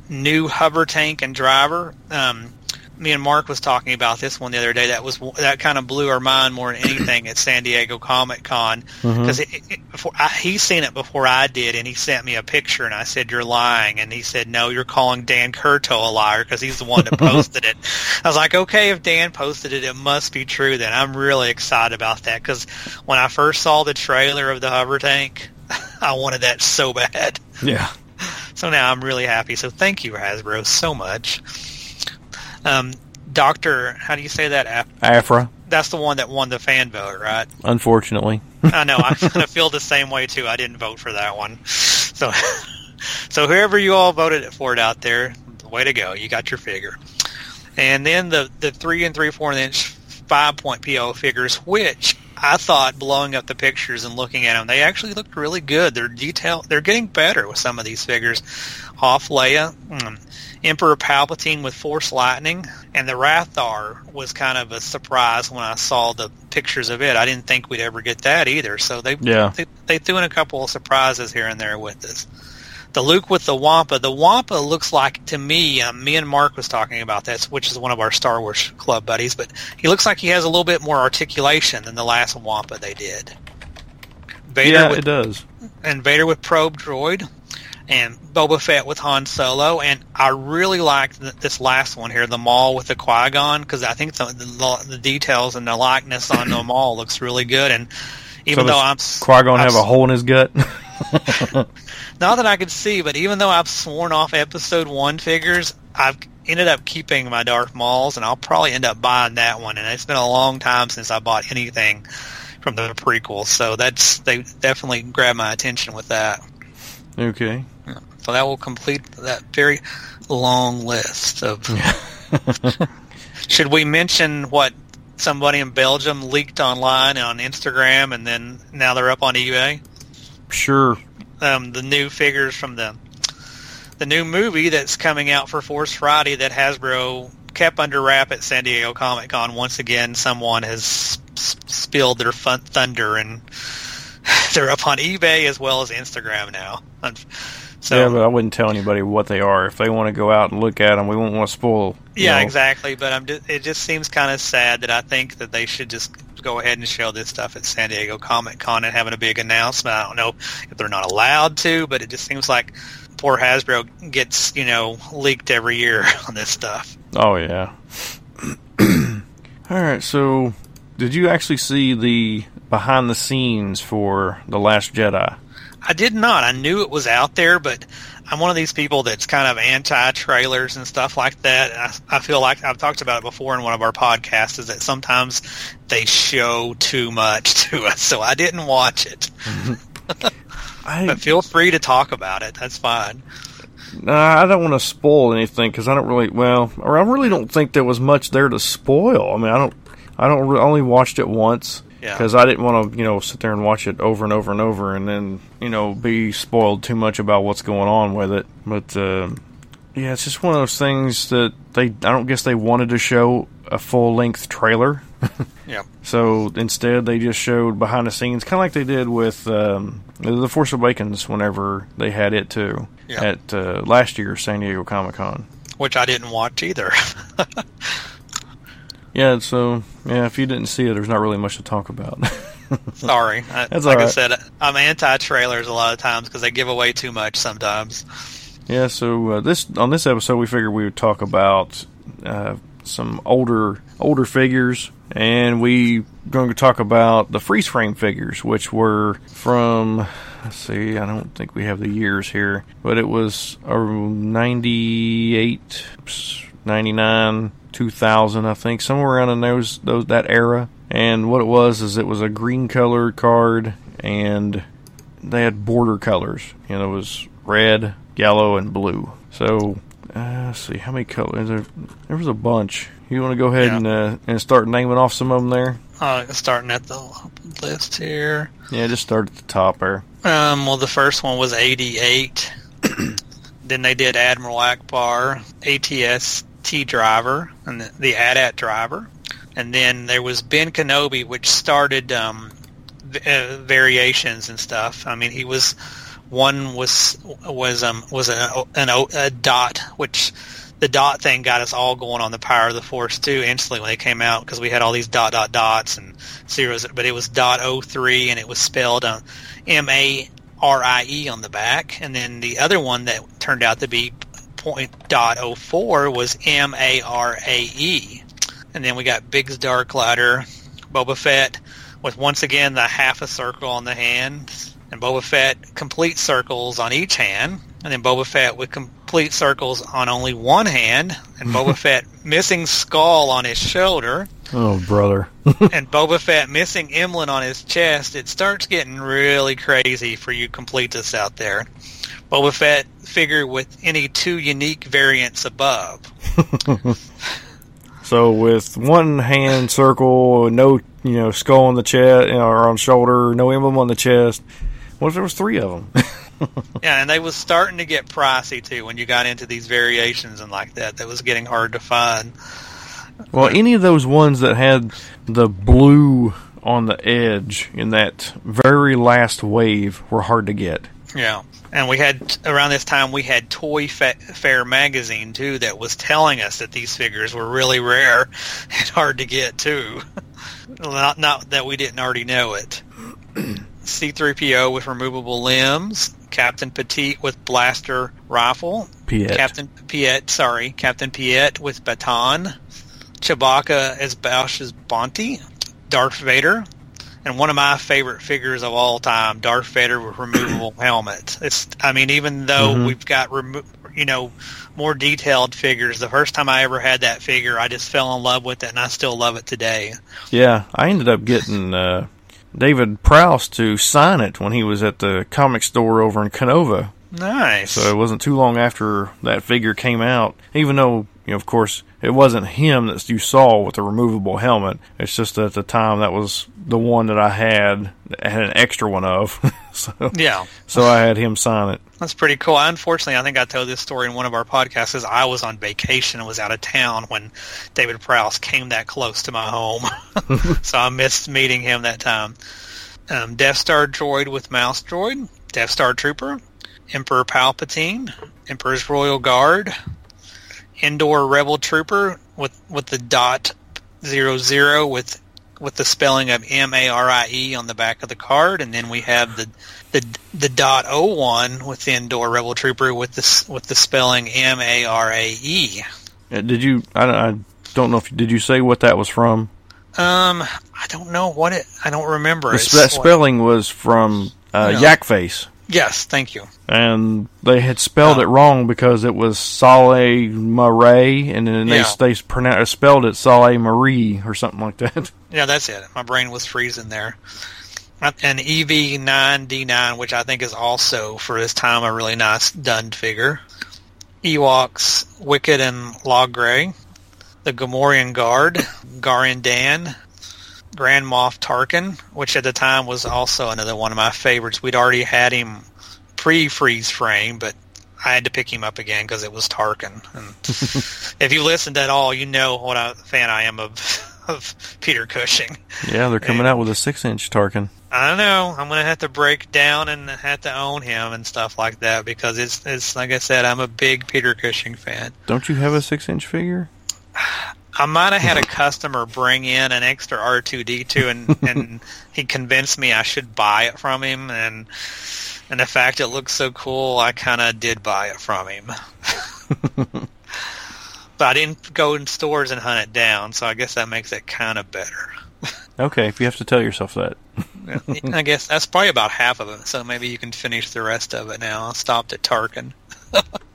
Speaker 2: new hover tank and driver. Um, me and Mark was talking about this one the other day. That was that kind of blew our mind more than anything at San Diego Comic Con because mm-hmm. he's seen it before I did, and he sent me a picture, and I said, "You're lying," and he said, "No, you're calling Dan Curto a liar because he's the one that posted it." I was like, "Okay, if Dan posted it, it must be true." Then I'm really excited about that because when I first saw the trailer of the hover tank, I wanted that so bad.
Speaker 1: Yeah.
Speaker 2: So now I'm really happy. So thank you, Hasbro, so much. Um, Doctor, how do you say that? Af-
Speaker 1: Aphra.
Speaker 2: That's the one that won the fan vote, right?
Speaker 1: Unfortunately.
Speaker 2: I know. I'm gonna feel the same way too. I didn't vote for that one. So, so whoever you all voted for it out there, way to go! You got your figure. And then the the three and three four inch five point PO figures, which I thought blowing up the pictures and looking at them, they actually looked really good. They're detail. They're getting better with some of these figures. Hoth Leia, mm, Emperor Palpatine with Force Lightning, and the Rathtar was kind of a surprise when I saw the pictures of it. I didn't think we'd ever get that either. So they
Speaker 1: yeah.
Speaker 2: they, they threw in a couple of surprises here and there with this. The Luke with the Wampa. The Wampa looks like to me. Um, me and Mark was talking about this, which is one of our Star Wars club buddies. But he looks like he has a little bit more articulation than the last Wampa they did.
Speaker 1: Vader yeah, with, it does.
Speaker 2: And Vader with probe droid and Boba Fett with Han Solo, and I really liked this last one here, the Maul with the Qui Gon, because I think the, the, the details and the likeness on the Maul looks really good. And even
Speaker 1: so
Speaker 2: though I'm
Speaker 1: Qui Gon have a hole in his gut.
Speaker 2: not that I could see, but even though I've sworn off Episode One figures, I've ended up keeping my Darth Mauls, and I'll probably end up buying that one. And it's been a long time since I bought anything from the prequels, so that's they definitely grabbed my attention with that.
Speaker 1: Okay.
Speaker 2: So that will complete that very long list of. Should we mention what somebody in Belgium leaked online on Instagram, and then now they're up on eBay?
Speaker 1: Sure.
Speaker 2: Um, the new figures from the the new movie that's coming out for Force Friday that Hasbro kept under wrap at San Diego Comic Con. Once again, someone has spilled their fun- thunder, and they're up on eBay as well as Instagram now.
Speaker 1: So, yeah, but I wouldn't tell anybody what they are. If they want to go out and look at them, we won't want to spoil.
Speaker 2: Yeah,
Speaker 1: know.
Speaker 2: exactly. But I'm just, it just seems kind of sad that I think that they should just go ahead and show this stuff at San Diego Comic Con and having a big announcement. I don't know if they're not allowed to, but it just seems like poor Hasbro gets you know leaked every year on this stuff.
Speaker 1: Oh yeah. All right, so did you actually see the behind the scenes for the Last Jedi?
Speaker 2: I did not. I knew it was out there, but I'm one of these people that's kind of anti trailers and stuff like that. I, I feel like I've talked about it before in one of our podcasts is that sometimes they show too much to us, so I didn't watch it. I, but feel free to talk about it. That's fine.
Speaker 1: Nah, I don't want to spoil anything because I don't really. Well, or I really don't think there was much there to spoil. I mean, I don't. I don't. I only watched it once because
Speaker 2: yeah.
Speaker 1: I didn't want to, you know, sit there and watch it over and over and over, and then, you know, be spoiled too much about what's going on with it. But uh, yeah, it's just one of those things that they, I don't guess they wanted to show a full length trailer.
Speaker 2: yeah.
Speaker 1: So instead, they just showed behind the scenes, kind of like they did with um, the Force Awakens whenever they had it too
Speaker 2: yeah.
Speaker 1: at uh, last year's San Diego Comic Con,
Speaker 2: which I didn't watch either.
Speaker 1: Yeah, so yeah, if you didn't see it, there's not really much to talk about.
Speaker 2: Sorry, I,
Speaker 1: That's
Speaker 2: like
Speaker 1: right.
Speaker 2: I said, I'm anti-trailers a lot of times because they give away too much sometimes.
Speaker 1: Yeah, so uh, this on this episode, we figured we would talk about uh, some older older figures, and we going to talk about the freeze frame figures, which were from. Let's see, I don't think we have the years here, but it was uh, 98, 99, 2000, I think, somewhere around in those those that era. And what it was is it was a green colored card, and they had border colors. You know, it was red, yellow, and blue. So uh, let's see how many colors. There, there was a bunch. You want to go ahead
Speaker 2: Yeah.
Speaker 1: and uh, and start naming off some of them there?
Speaker 2: Uh, starting at the list here.
Speaker 1: Yeah, just start at the top there.
Speaker 2: Um, well, the first one was 8D8. Then they did Admiral Ackbar, ATS T driver, and the, the AT-AT driver. And then there was Ben Kenobi, which started um, uh, variations and stuff. I mean, he was one was was um was an, an a dot, which the dot thing got us all going on the power of the force too instantly when they came out because we had all these dot dot dots and zeros, but it was dot o three and it was spelled um, M A R I E on the back, and then the other one that turned out to be point dot o four was M A R A E, and then we got Biggs Darklighter, Boba Fett with once again the half a circle on the hand, and Boba Fett complete circles on each hand, and then Boba Fett with complete circles on only one hand, and Boba Fett missing skull on his shoulder,
Speaker 1: Oh, brother.
Speaker 2: and Boba Fett missing emblem on his chest. It starts getting really crazy for you completists out there. Boba Fett figure with any two unique variants above.
Speaker 1: So with one hand circle, no you know skull on the chest or on shoulder, no emblem on the chest. What if there was three of them?
Speaker 2: Yeah, and they was starting to get pricey too when you got into these variations and like that. That was getting hard to find.
Speaker 1: well, any of those ones that had the blue on the edge in that very last wave were hard to get.
Speaker 2: Yeah, and we had around this time we had Toy Fa- Fair magazine too that was telling us that these figures were really rare and hard to get too. not not that we didn't already know it. C3PO with removable limbs, Captain Petite with blaster rifle,
Speaker 1: Piett.
Speaker 2: Captain Piett, sorry, Captain Piett with baton, Chewbacca as Boushh's Bounty, Darth Vader, and one of my favorite figures of all time, Darth Vader with removable helmet. It's, I mean, even though
Speaker 1: Mhm.
Speaker 2: we've got, remo- you know, more detailed figures, the first time I ever had that figure, I just fell in love with it, and I still love it today.
Speaker 1: Yeah, I ended up getting uh, David Prowse to sign it when he was at the comic store over in Canova.
Speaker 2: Nice.
Speaker 1: So it wasn't too long after that figure came out. Even though, you know, of course, it wasn't him that you saw with the removable helmet. It's just at the time that was the one that I had, I had an extra one of. so,
Speaker 2: yeah.
Speaker 1: so I had him sign it.
Speaker 2: That's pretty cool. Unfortunately, I think I told this story in one of our podcasts. Is I was on vacation and was out of town when David Prowse came that close to my home, so I missed meeting him that time. Um, Death Star droid with mouse droid, Death Star Trooper, Emperor Palpatine, Emperor's Royal Guard, Indoor Rebel Trooper with with the dot zero zero with with the spelling of M A R I E on the back of the card, and then we have the the the dot O one with the Indoor Rebel Trooper with the with the spelling M A R A E.
Speaker 1: Uh, Did you, I, I don't know if, did you say what that was from?
Speaker 2: Um, I don't know what it. I don't remember.
Speaker 1: The spe- spelling was from uh,
Speaker 2: Yeah.
Speaker 1: Yak Face.
Speaker 2: Yes, thank you.
Speaker 1: and they had spelled
Speaker 2: Oh.
Speaker 1: it uh, wrong because it was Saelt-Marae, and then they
Speaker 2: Yeah.
Speaker 1: they pronounced uh, spelled it Saleh Marie or something like that.
Speaker 2: Yeah, that's it. My brain was freezing there. An EV9D9, which I think is also for this time a really nice done figure. Ewoks, Wicket and Logray. The Gamorrean Guard, Garindan. Grand Moff Tarkin, which at the time was also another one of my favorites. We'd already had him pre-freeze frame, but I had to pick him up again because it was Tarkin. And if you listened at all, you know what a fan I am of of Peter Cushing.
Speaker 1: yeah, they're coming
Speaker 2: And-
Speaker 1: out with a six inch Tarkin.
Speaker 2: I don't know. I'm gonna have to break down and have to own him and stuff like that because it's it's like I said, I'm a big Peter Cushing fan.
Speaker 1: Don't you have a six inch figure?
Speaker 2: I might have had a customer bring in an extra R2D2 and and he convinced me I should buy it from him and and the fact it looks so cool, I kind of did buy it from him. but I didn't go in stores and hunt it down, so I guess that makes it kind of better.
Speaker 1: Okay, if you have to tell yourself that.
Speaker 2: I guess that's probably about half of it, so maybe you can finish the rest of it now. I stopped at Tarkin.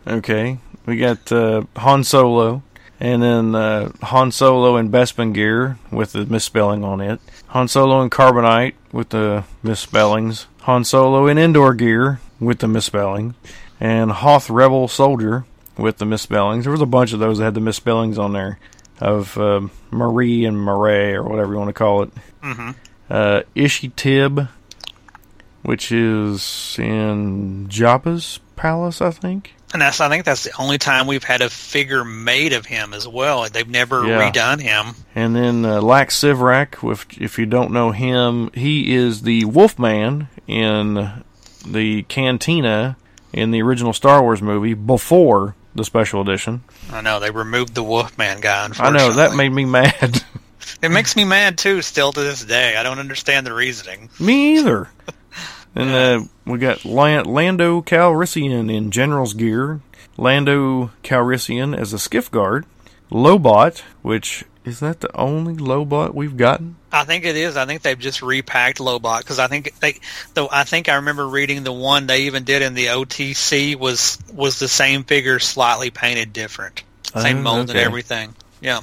Speaker 1: Okay, we got uh, Han Solo, and then uh, Han Solo in Bespin gear with the misspelling on it. Han Solo in Carbonite with the misspellings. Han Solo in Indoor gear with the misspelling, and Hoth Rebel Soldier with the misspellings. There was a bunch of those that had the misspellings on there of uh, Marie and Marais or whatever you want to call it.
Speaker 2: hmm
Speaker 1: Uh, Ishi Tib, which is in Jabba's palace, I think.
Speaker 2: And that's I think that's the only time we've had a figure made of him as well. They've never
Speaker 1: Yeah.
Speaker 2: redone him.
Speaker 1: And then uh, Lak Sivrak, if, if you don't know him, he is the Wolfman in the Cantina in the original Star Wars movie before the special edition.
Speaker 2: I know they removed the Wolfman guy.
Speaker 1: I know that made me mad.
Speaker 2: it makes me mad too. Still to this day, I don't understand the reasoning.
Speaker 1: me either. And uh, we got Lando Calrissian in General's gear, Lando Calrissian as a skiff guard, Lobot, which is that the only Lobot we've gotten?
Speaker 2: I think it is. I think they've just repacked Lobot because I think they, though I think I remember reading the one they even did in the OTC was was the same figure, slightly painted different, same
Speaker 1: Oh,
Speaker 2: mold and everything. Yeah,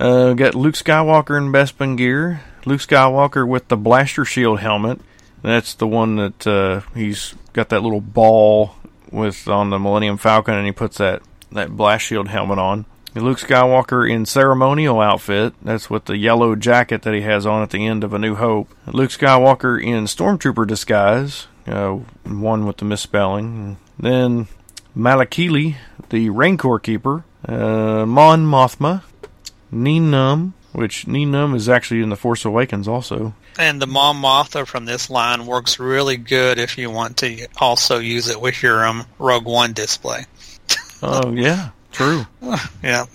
Speaker 1: Uh, got Luke Skywalker in Bespin gear. Luke Skywalker with the blaster shield helmet. That's the one that uh, he's got that little ball with on the Millennium Falcon, and he puts that that blast shield helmet on. Luke Skywalker in ceremonial outfit. That's with the yellow jacket that he has on at the end of A New Hope. Luke Skywalker in stormtrooper disguise. Uh, one with the misspelling. Then Malakili, the Rancor Keeper. Uh, Mon Mothma. Nien Nunb, which Nien Nunb is actually in The Force Awakens also.
Speaker 2: And the Mon Mothma from this line works really good if you want to also use it with your um, Rogue One display.
Speaker 1: Oh, yeah, true.
Speaker 2: Yeah,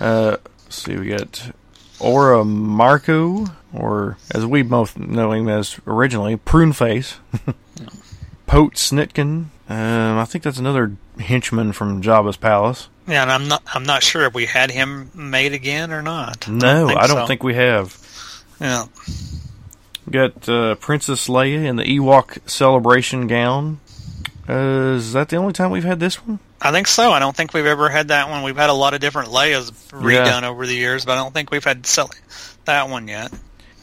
Speaker 1: Uh, let's see, we got Orrimaarko, or as we both know him as originally, Prune Face. Pote Snitkin. Um, I think that's another henchman from Jabba's palace.
Speaker 2: yeah, and I'm not I'm not sure if we had him made again or not.
Speaker 1: No, I don't
Speaker 2: so.
Speaker 1: think we have.
Speaker 2: Yeah,
Speaker 1: got uh, Princess Leia in the Ewok celebration gown. Uh, is that the only time we've had this one?
Speaker 2: I think so. I don't think we've ever had that one. We've had a lot of different Leias redone over the years, but I don't think we've had that one yet.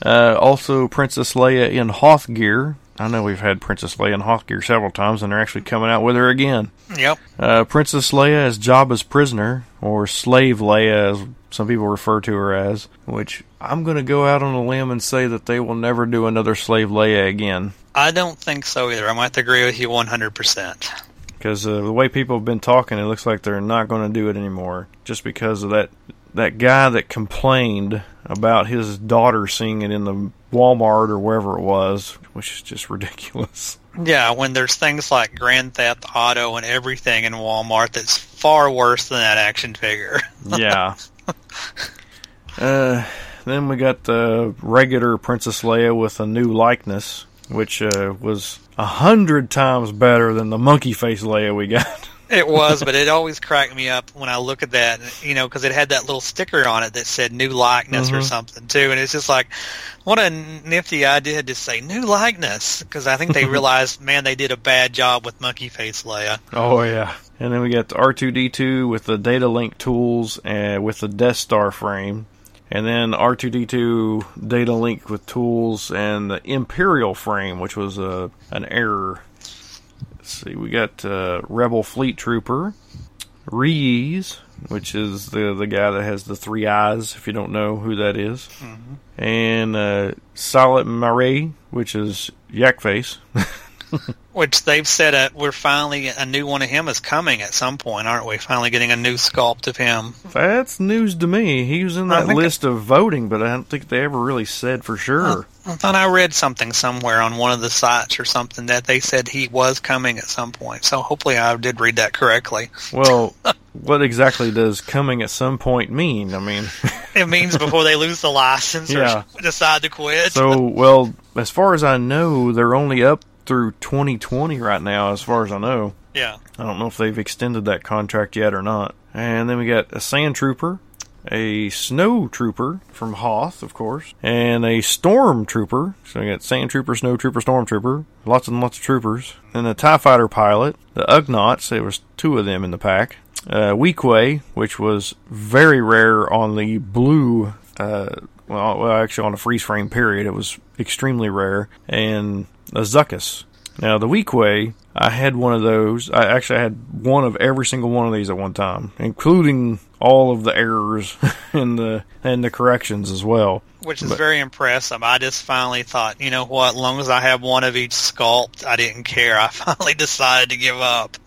Speaker 1: Uh, also, Princess Leia in Hoth gear. I know we've had Princess Leia in Hoth gear several times, and they're actually coming out with her again.
Speaker 2: Yep.
Speaker 1: Uh, Princess Leia as Jabba's prisoner, or Slave Leia, as some people refer to her as. Which I'm going to go out on a limb and say that they will never do another Slave Leia again,
Speaker 2: I don't think so either. I might agree with you 100%.
Speaker 1: because uh, the way people have been talking, it looks like they're not going to do it anymore, just because of that that guy that complained about his daughter seeing it in the Walmart or wherever it was, which is just ridiculous.
Speaker 2: Yeah, when there's things like Grand Theft Auto and everything in Walmart that's far worse than that action figure.
Speaker 1: yeah. Uh, then we got the regular Princess Leia with a new likeness, which uh, was a hundred times better than the monkey face Leia we got.
Speaker 2: It was, but it always cracked me up when I look at that, you know, because it had that little sticker on it that said "new likeness" or
Speaker 1: Mhm.
Speaker 2: something too, and it's just like, what a nifty idea to say "new likeness" because I think they realized, man, they did a bad job with Monkey Face Leia.
Speaker 1: oh yeah. And then we got the R2D2 with the data link tools and with the Death Star frame. And then R2D2 data link with tools and the Imperial frame, which was a an error. Let's see, we got uh, Rebel Fleet Trooper, Ree-Yees, which is the the guy that has the three eyes. If you don't know who that is. and uh, Saelt-Marae, which is Yak Face.
Speaker 2: Which they've said uh, we're finally a new one of him is coming at some point, aren't we? Finally getting a new sculpt of him.
Speaker 1: That's news to me. He was in that list of voting, but I don't think they ever really said for sure.
Speaker 2: I thought I read something somewhere on one of the sites or something that they said he was coming at some point. So hopefully I did read that correctly.
Speaker 1: Well, what exactly does coming at some point mean? I mean,
Speaker 2: It means before they lose the license
Speaker 1: Yeah.
Speaker 2: or decide to quit.
Speaker 1: so well, as far as I know, they're only up through 2020 right now. As far as I know,
Speaker 2: yeah.
Speaker 1: I don't know if they've extended that contract yet or not. And then we got a sand trooper, a snow trooper from Hoth, of course, and a storm trooper. So we got sand trooper, snow trooper, storm trooper, lots and lots of troopers. And a TIE fighter pilot, the Ugnaughts, there was two of them in the pack. Uh, Weequay, which was very rare on the blue, uh, well, well, actually on a freeze frame period, it was extremely rare. And a Zuckus. Now the Weequay, I had one of those. I actually had one of every single one of these at one time, including all of the errors and the and the corrections as well.
Speaker 2: Which is
Speaker 1: But-
Speaker 2: very impressive. I just finally thought, you know what, as long as I have one of each sculpt, I didn't care. I finally decided to give up.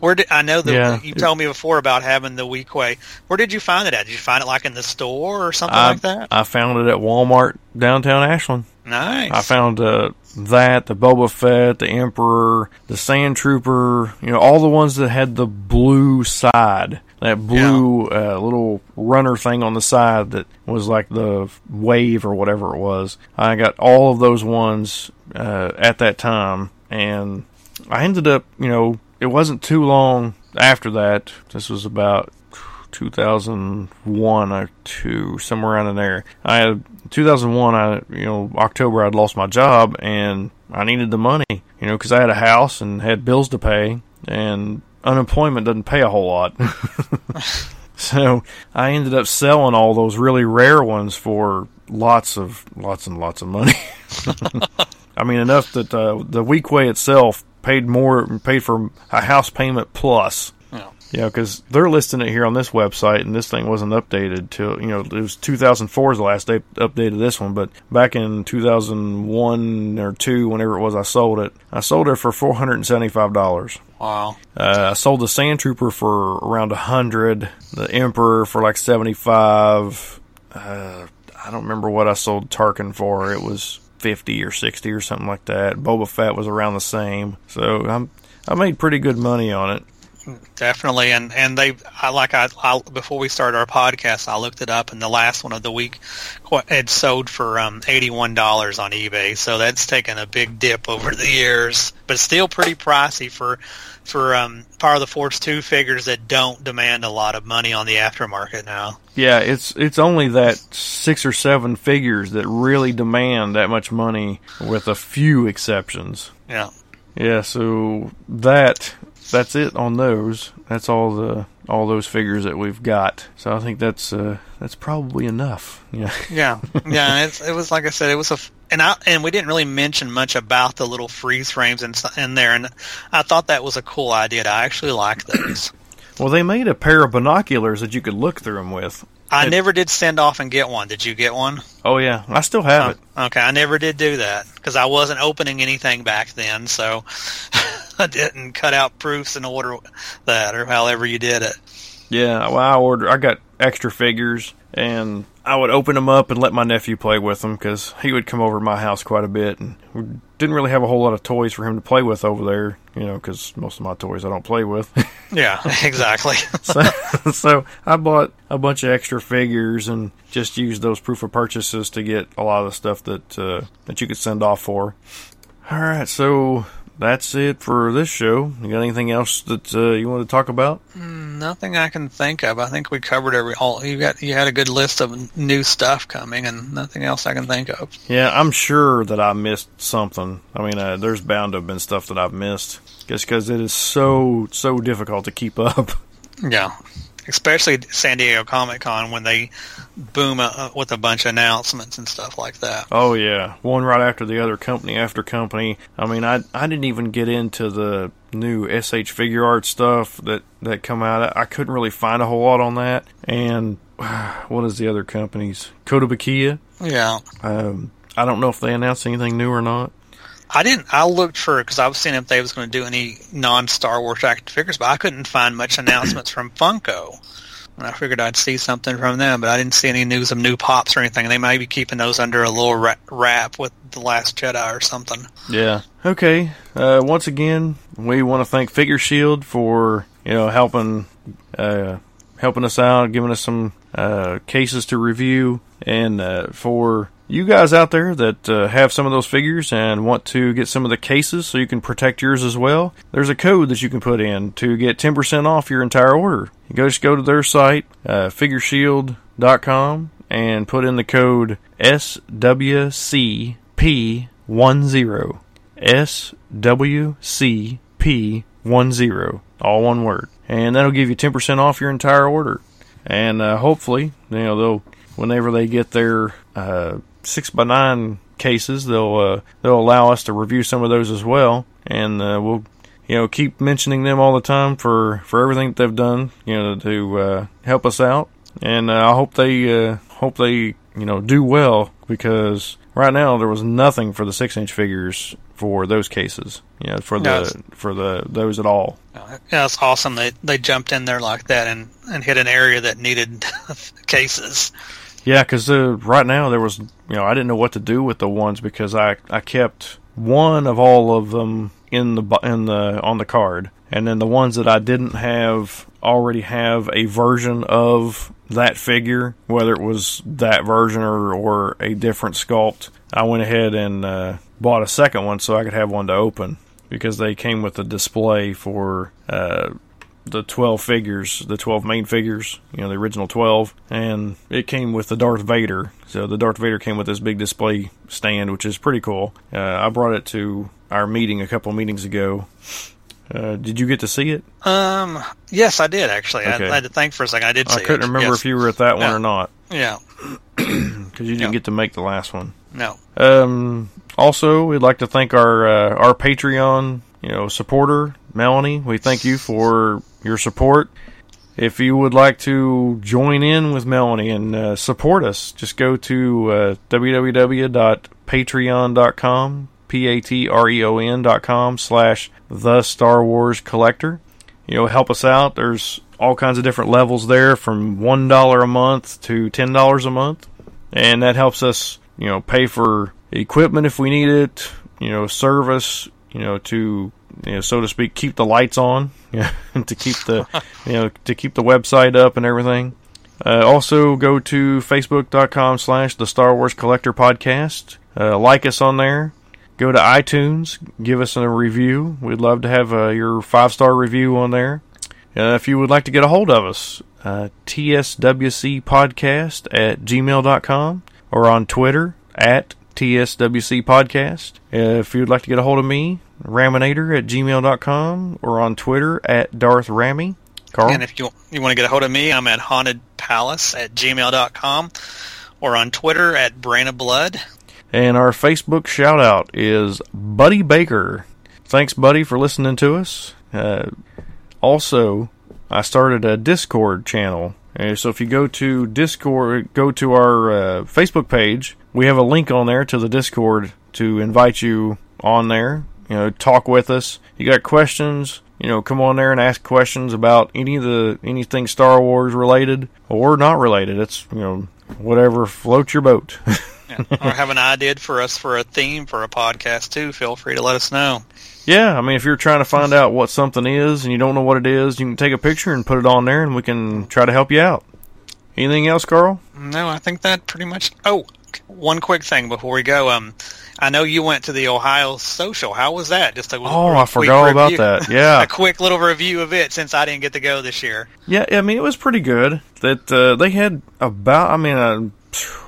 Speaker 2: Where did I know that
Speaker 1: Yeah.
Speaker 2: you told me before about having the Weequay? Where did you find it at? Did you find it like in the store or something
Speaker 1: I,
Speaker 2: like that?
Speaker 1: I found it at Walmart downtown Ashland.
Speaker 2: Nice.
Speaker 1: I found uh, that, the Boba Fett, the Emperor, the Sand Trooper, you know, all the ones that had the blue side. That blue uh, little runner thing on the side that was like the wave or whatever it was. I got all of those ones uh, at that time, and I ended up, you know, it wasn't too long after that. This was about 2001 or two, somewhere around in there. I had 2001. I you know October I'd lost my job and I needed the money, you know, because I had a house and had bills to pay, and unemployment doesn't pay a whole lot. so I ended up selling all those really rare ones for lots of lots and lots of money. I mean enough that uh, the Weequay itself paid more paid for a house payment plus.
Speaker 2: Yeah.
Speaker 1: Yeah, because they're listing it here on this website, and this thing wasn't updated till you know it was 2004 is the last they updated this one. But back in 2001 or two, whenever it was, I sold it. I sold it for 475 dollars.
Speaker 2: wow.
Speaker 1: Uh, I sold the Sand Trooper for around a hundred, the Emperor for like 75. Uh, I don't remember what I sold Tarkin for. It was 50 or 60 or something like that. Boba Fett was around the same. So I'm I made pretty good money on it.
Speaker 2: Definitely, and and they, I like I, I before we started our podcast, I looked it up, and the last one of the week had sold for um, eighty one dollars on eBay. So that's taken a big dip over the years, but still pretty pricey for for um, Power of the Force two figures that don't demand a lot of money on the aftermarket now.
Speaker 1: Yeah, it's it's only that six or seven figures that really demand that much money, with a few exceptions.
Speaker 2: Yeah,
Speaker 1: Yeah, so that that's it on those. That's all the all those figures that we've got. So I think that's uh, that's probably enough. Yeah.
Speaker 2: yeah, yeah. It's, it was like I said, it was a and I and we didn't really mention much about the little freeze frames in, in there, and I thought that was a cool idea. I actually like those.
Speaker 1: Well, they made a pair of binoculars that you could look through them with.
Speaker 2: I
Speaker 1: It-
Speaker 2: never did send off and get one. Did you get one?
Speaker 1: Oh yeah, I still have it.
Speaker 2: Oh, okay, I never did do that because I wasn't opening anything back then, so I didn't cut out proofs and order that or however you did it.
Speaker 1: Yeah, well, I ordered. I got extra figures, and I would open them up and let my nephew play with them because he would come over to my house quite a bit, and we didn't really have a whole lot of toys for him to play with over there. You know, because most of my toys I don't play with.
Speaker 2: Yeah, exactly.
Speaker 1: so, so I bought a bunch of extra figures and just used those proof of purchases to get a lot of the stuff that uh, that you could send off for. All right, so that's it for this show. You got anything else that uh, you want to talk about?
Speaker 2: Nothing I can think of. I think we covered every all. You got you had a good list of new stuff coming, and nothing else I can think of.
Speaker 1: Yeah, I'm sure that I missed something. I mean, uh, there's bound to have been stuff that I've missed just because it is so so difficult to keep up.
Speaker 2: Yeah, especially San Diego Comic Con when they boom with a bunch of announcements and stuff like that.
Speaker 1: Oh yeah, one right after the other, company after company. I mean, I I didn't even get into the new SH Figuarts stuff that that come out. I couldn't really find a whole lot on that. And what is the other companies? Kotobukiya.
Speaker 2: Yeah,
Speaker 1: Um, I don't know if they announced anything new or not.
Speaker 2: I didn't. I looked for because I was seeing if they was going to do any non Star Wars action figures, but I couldn't find much announcements from Funko. And I figured I'd see something from them, but I didn't see any news of new pops or anything. They might be keeping those under a little wrap with the Last Jedi or something.
Speaker 1: Yeah. Okay. Uh, once again, we want to thank Figure Shield for you know helping uh, helping us out, giving us some uh, cases to review, and uh, for you guys out there that uh, have some of those figures and want to get some of the cases so you can protect yours as well, there's a code that you can put in to get 10% off your entire order. You just go to their site, uh, figureshield.com, and put in the code SWCP10. SWCP10, all one word. And that'll give you 10% off your entire order. And uh, hopefully, you know, they'll whenever they get their uh, six by nine cases, they'll uh, they'll allow us to review some of those as well, and uh, we'll you know keep mentioning them all the time for for everything that they've done, you know, to uh, help us out. And uh, I hope they uh, hope they you know do well because right now there was nothing for the six inch figures for those cases. You know, for the
Speaker 2: Yes.
Speaker 1: for the those at all.
Speaker 2: Yeah, it's awesome. They they jumped in there like that and and hit an area that needed cases.
Speaker 1: Yeah, because uh, right now there was, you know, I didn't know what to do with the ones because I I kept one of all of them in the in the on the card, and then the ones that I didn't have already have a version of that figure, whether it was that version or or a different sculpt. I went ahead and uh, bought a second one so I could have one to open because they came with a display for. Uh, the 12 figures, the 12 main figures, you know, the original 12, and it came with the Darth Vader. So the Darth Vader came with this big display stand, which is pretty cool. Uh, I brought it to our meeting a couple meetings ago. Uh, did you get to see it?
Speaker 2: Um, yes, I did actually.
Speaker 1: Okay.
Speaker 2: I, I had to think for a second. I did.
Speaker 1: I couldn't
Speaker 2: it.
Speaker 1: remember
Speaker 2: Yes.
Speaker 1: if you were at that one
Speaker 2: Yeah.
Speaker 1: or not
Speaker 2: Yeah.
Speaker 1: because you didn't
Speaker 2: Yeah.
Speaker 1: get to make the last one.
Speaker 2: No.
Speaker 1: Um, also, we'd like to thank our uh, our Patreon, you know, supporter Melanie. We thank you for your support. If you would like to join in with Melanie and uh, support us, just go to uh, www.patreon.com, p a t r e o n dot com slash the Star Wars Collector. You know, help us out. There's all kinds of different levels there, from one dollar a month to ten dollars a month and that helps us, you know, pay for equipment if we need it, you know, service, you know, to you know, so to speak, keep the lights on, yeah, to keep the, you know, to keep the website up and everything. Uh, also, go to facebook.com slash the Star Wars Collector Podcast. Uh, like us on there. Go to iTunes. Give us a review. We'd love to have uh, your five star review on there. Uh, if you would like to get a hold of us, uh, tswcpodcast at gmail.com or on Twitter at tswcpodcast. podcast. if you would like to get a hold of me, raminator at gmail.com or on Twitter at Darth Rammy. Carl?
Speaker 2: And if you you want to get a hold of me, I'm at hauntedpalace at gmail.com or on Twitter at Brain of Blood.
Speaker 1: And our Facebook shout out is Buddy Baker. Thanks, Buddy, for listening to us. Uh, also, I started a Discord channel. Uh, so if you go to Discord, go to our uh, Facebook page, we have a link on there to the Discord to invite you on there. You know, talk with us. You got questions? You know, come on there and ask questions about any of the anything Star Wars related or not related. It's you know whatever floats your boat.
Speaker 2: or have an idea for us for a theme for a podcast too, feel free to let us know.
Speaker 1: Yeah, I mean, if you're trying to find out what something is and you don't know what it is, you can take a picture and put it on there, and we can try to help you out. Anything else, Carl?
Speaker 2: No, I think that pretty much. Oh, one quick thing before we go. Um, I know you went to the Ohio Social. How was that? Just a
Speaker 1: Oh,
Speaker 2: a
Speaker 1: I forgot all about that. Yeah.
Speaker 2: a quick little review of it since I didn't get to go this year.
Speaker 1: Yeah, I mean, it was pretty good. That uh, they had about, I mean, uh,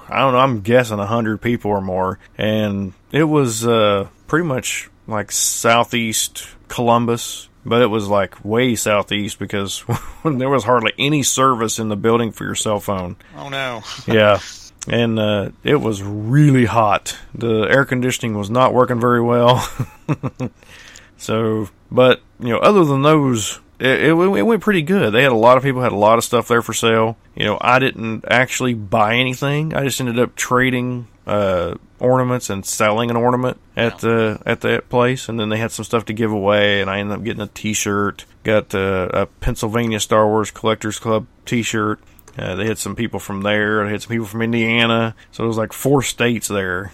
Speaker 1: I don't know, I'm guessing a hundred people or more, and it was uh, pretty much like southeast Columbus. But it was like way southeast because there was hardly any service in the building for your cell phone.
Speaker 2: Oh no.
Speaker 1: yeah and uh, it was really hot. The air conditioning was not working very well. So but you know other than those it, it, it went pretty good. They had a lot of people had a lot of stuff there for sale. You know i didn't actually buy anything. I just ended up trading uh, ornaments and selling an ornament at the at that place. And then they had some stuff to give away. And i ended up getting a t-shirt got uh, a pennsylvania star wars collectors club t-shirt uh, they had some people from there. They had some people from Indiana. So it was like four states there.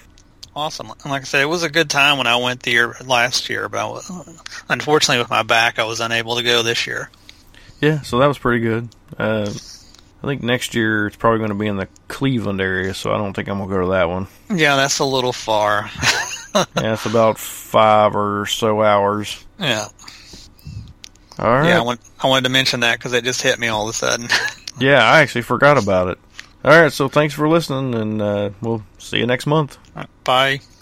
Speaker 2: Awesome. And like I said, it was a good time when I went the year last year, but I was, unfortunately with my back, I was unable to go this year.
Speaker 1: Yeah, so that was pretty good. Uh, I think next year it's probably going to be in the Cleveland area, so I don't think I'm going to go to that one.
Speaker 2: Yeah, that's a little far.
Speaker 1: yeah, it's about five or so hours.
Speaker 2: yeah.
Speaker 1: All right.
Speaker 2: Yeah, I, want, I wanted to mention that because it just hit me all of a sudden.
Speaker 1: Yeah, I actually forgot about it. All right, so thanks for listening, and uh, we'll see you next month.
Speaker 2: Bye.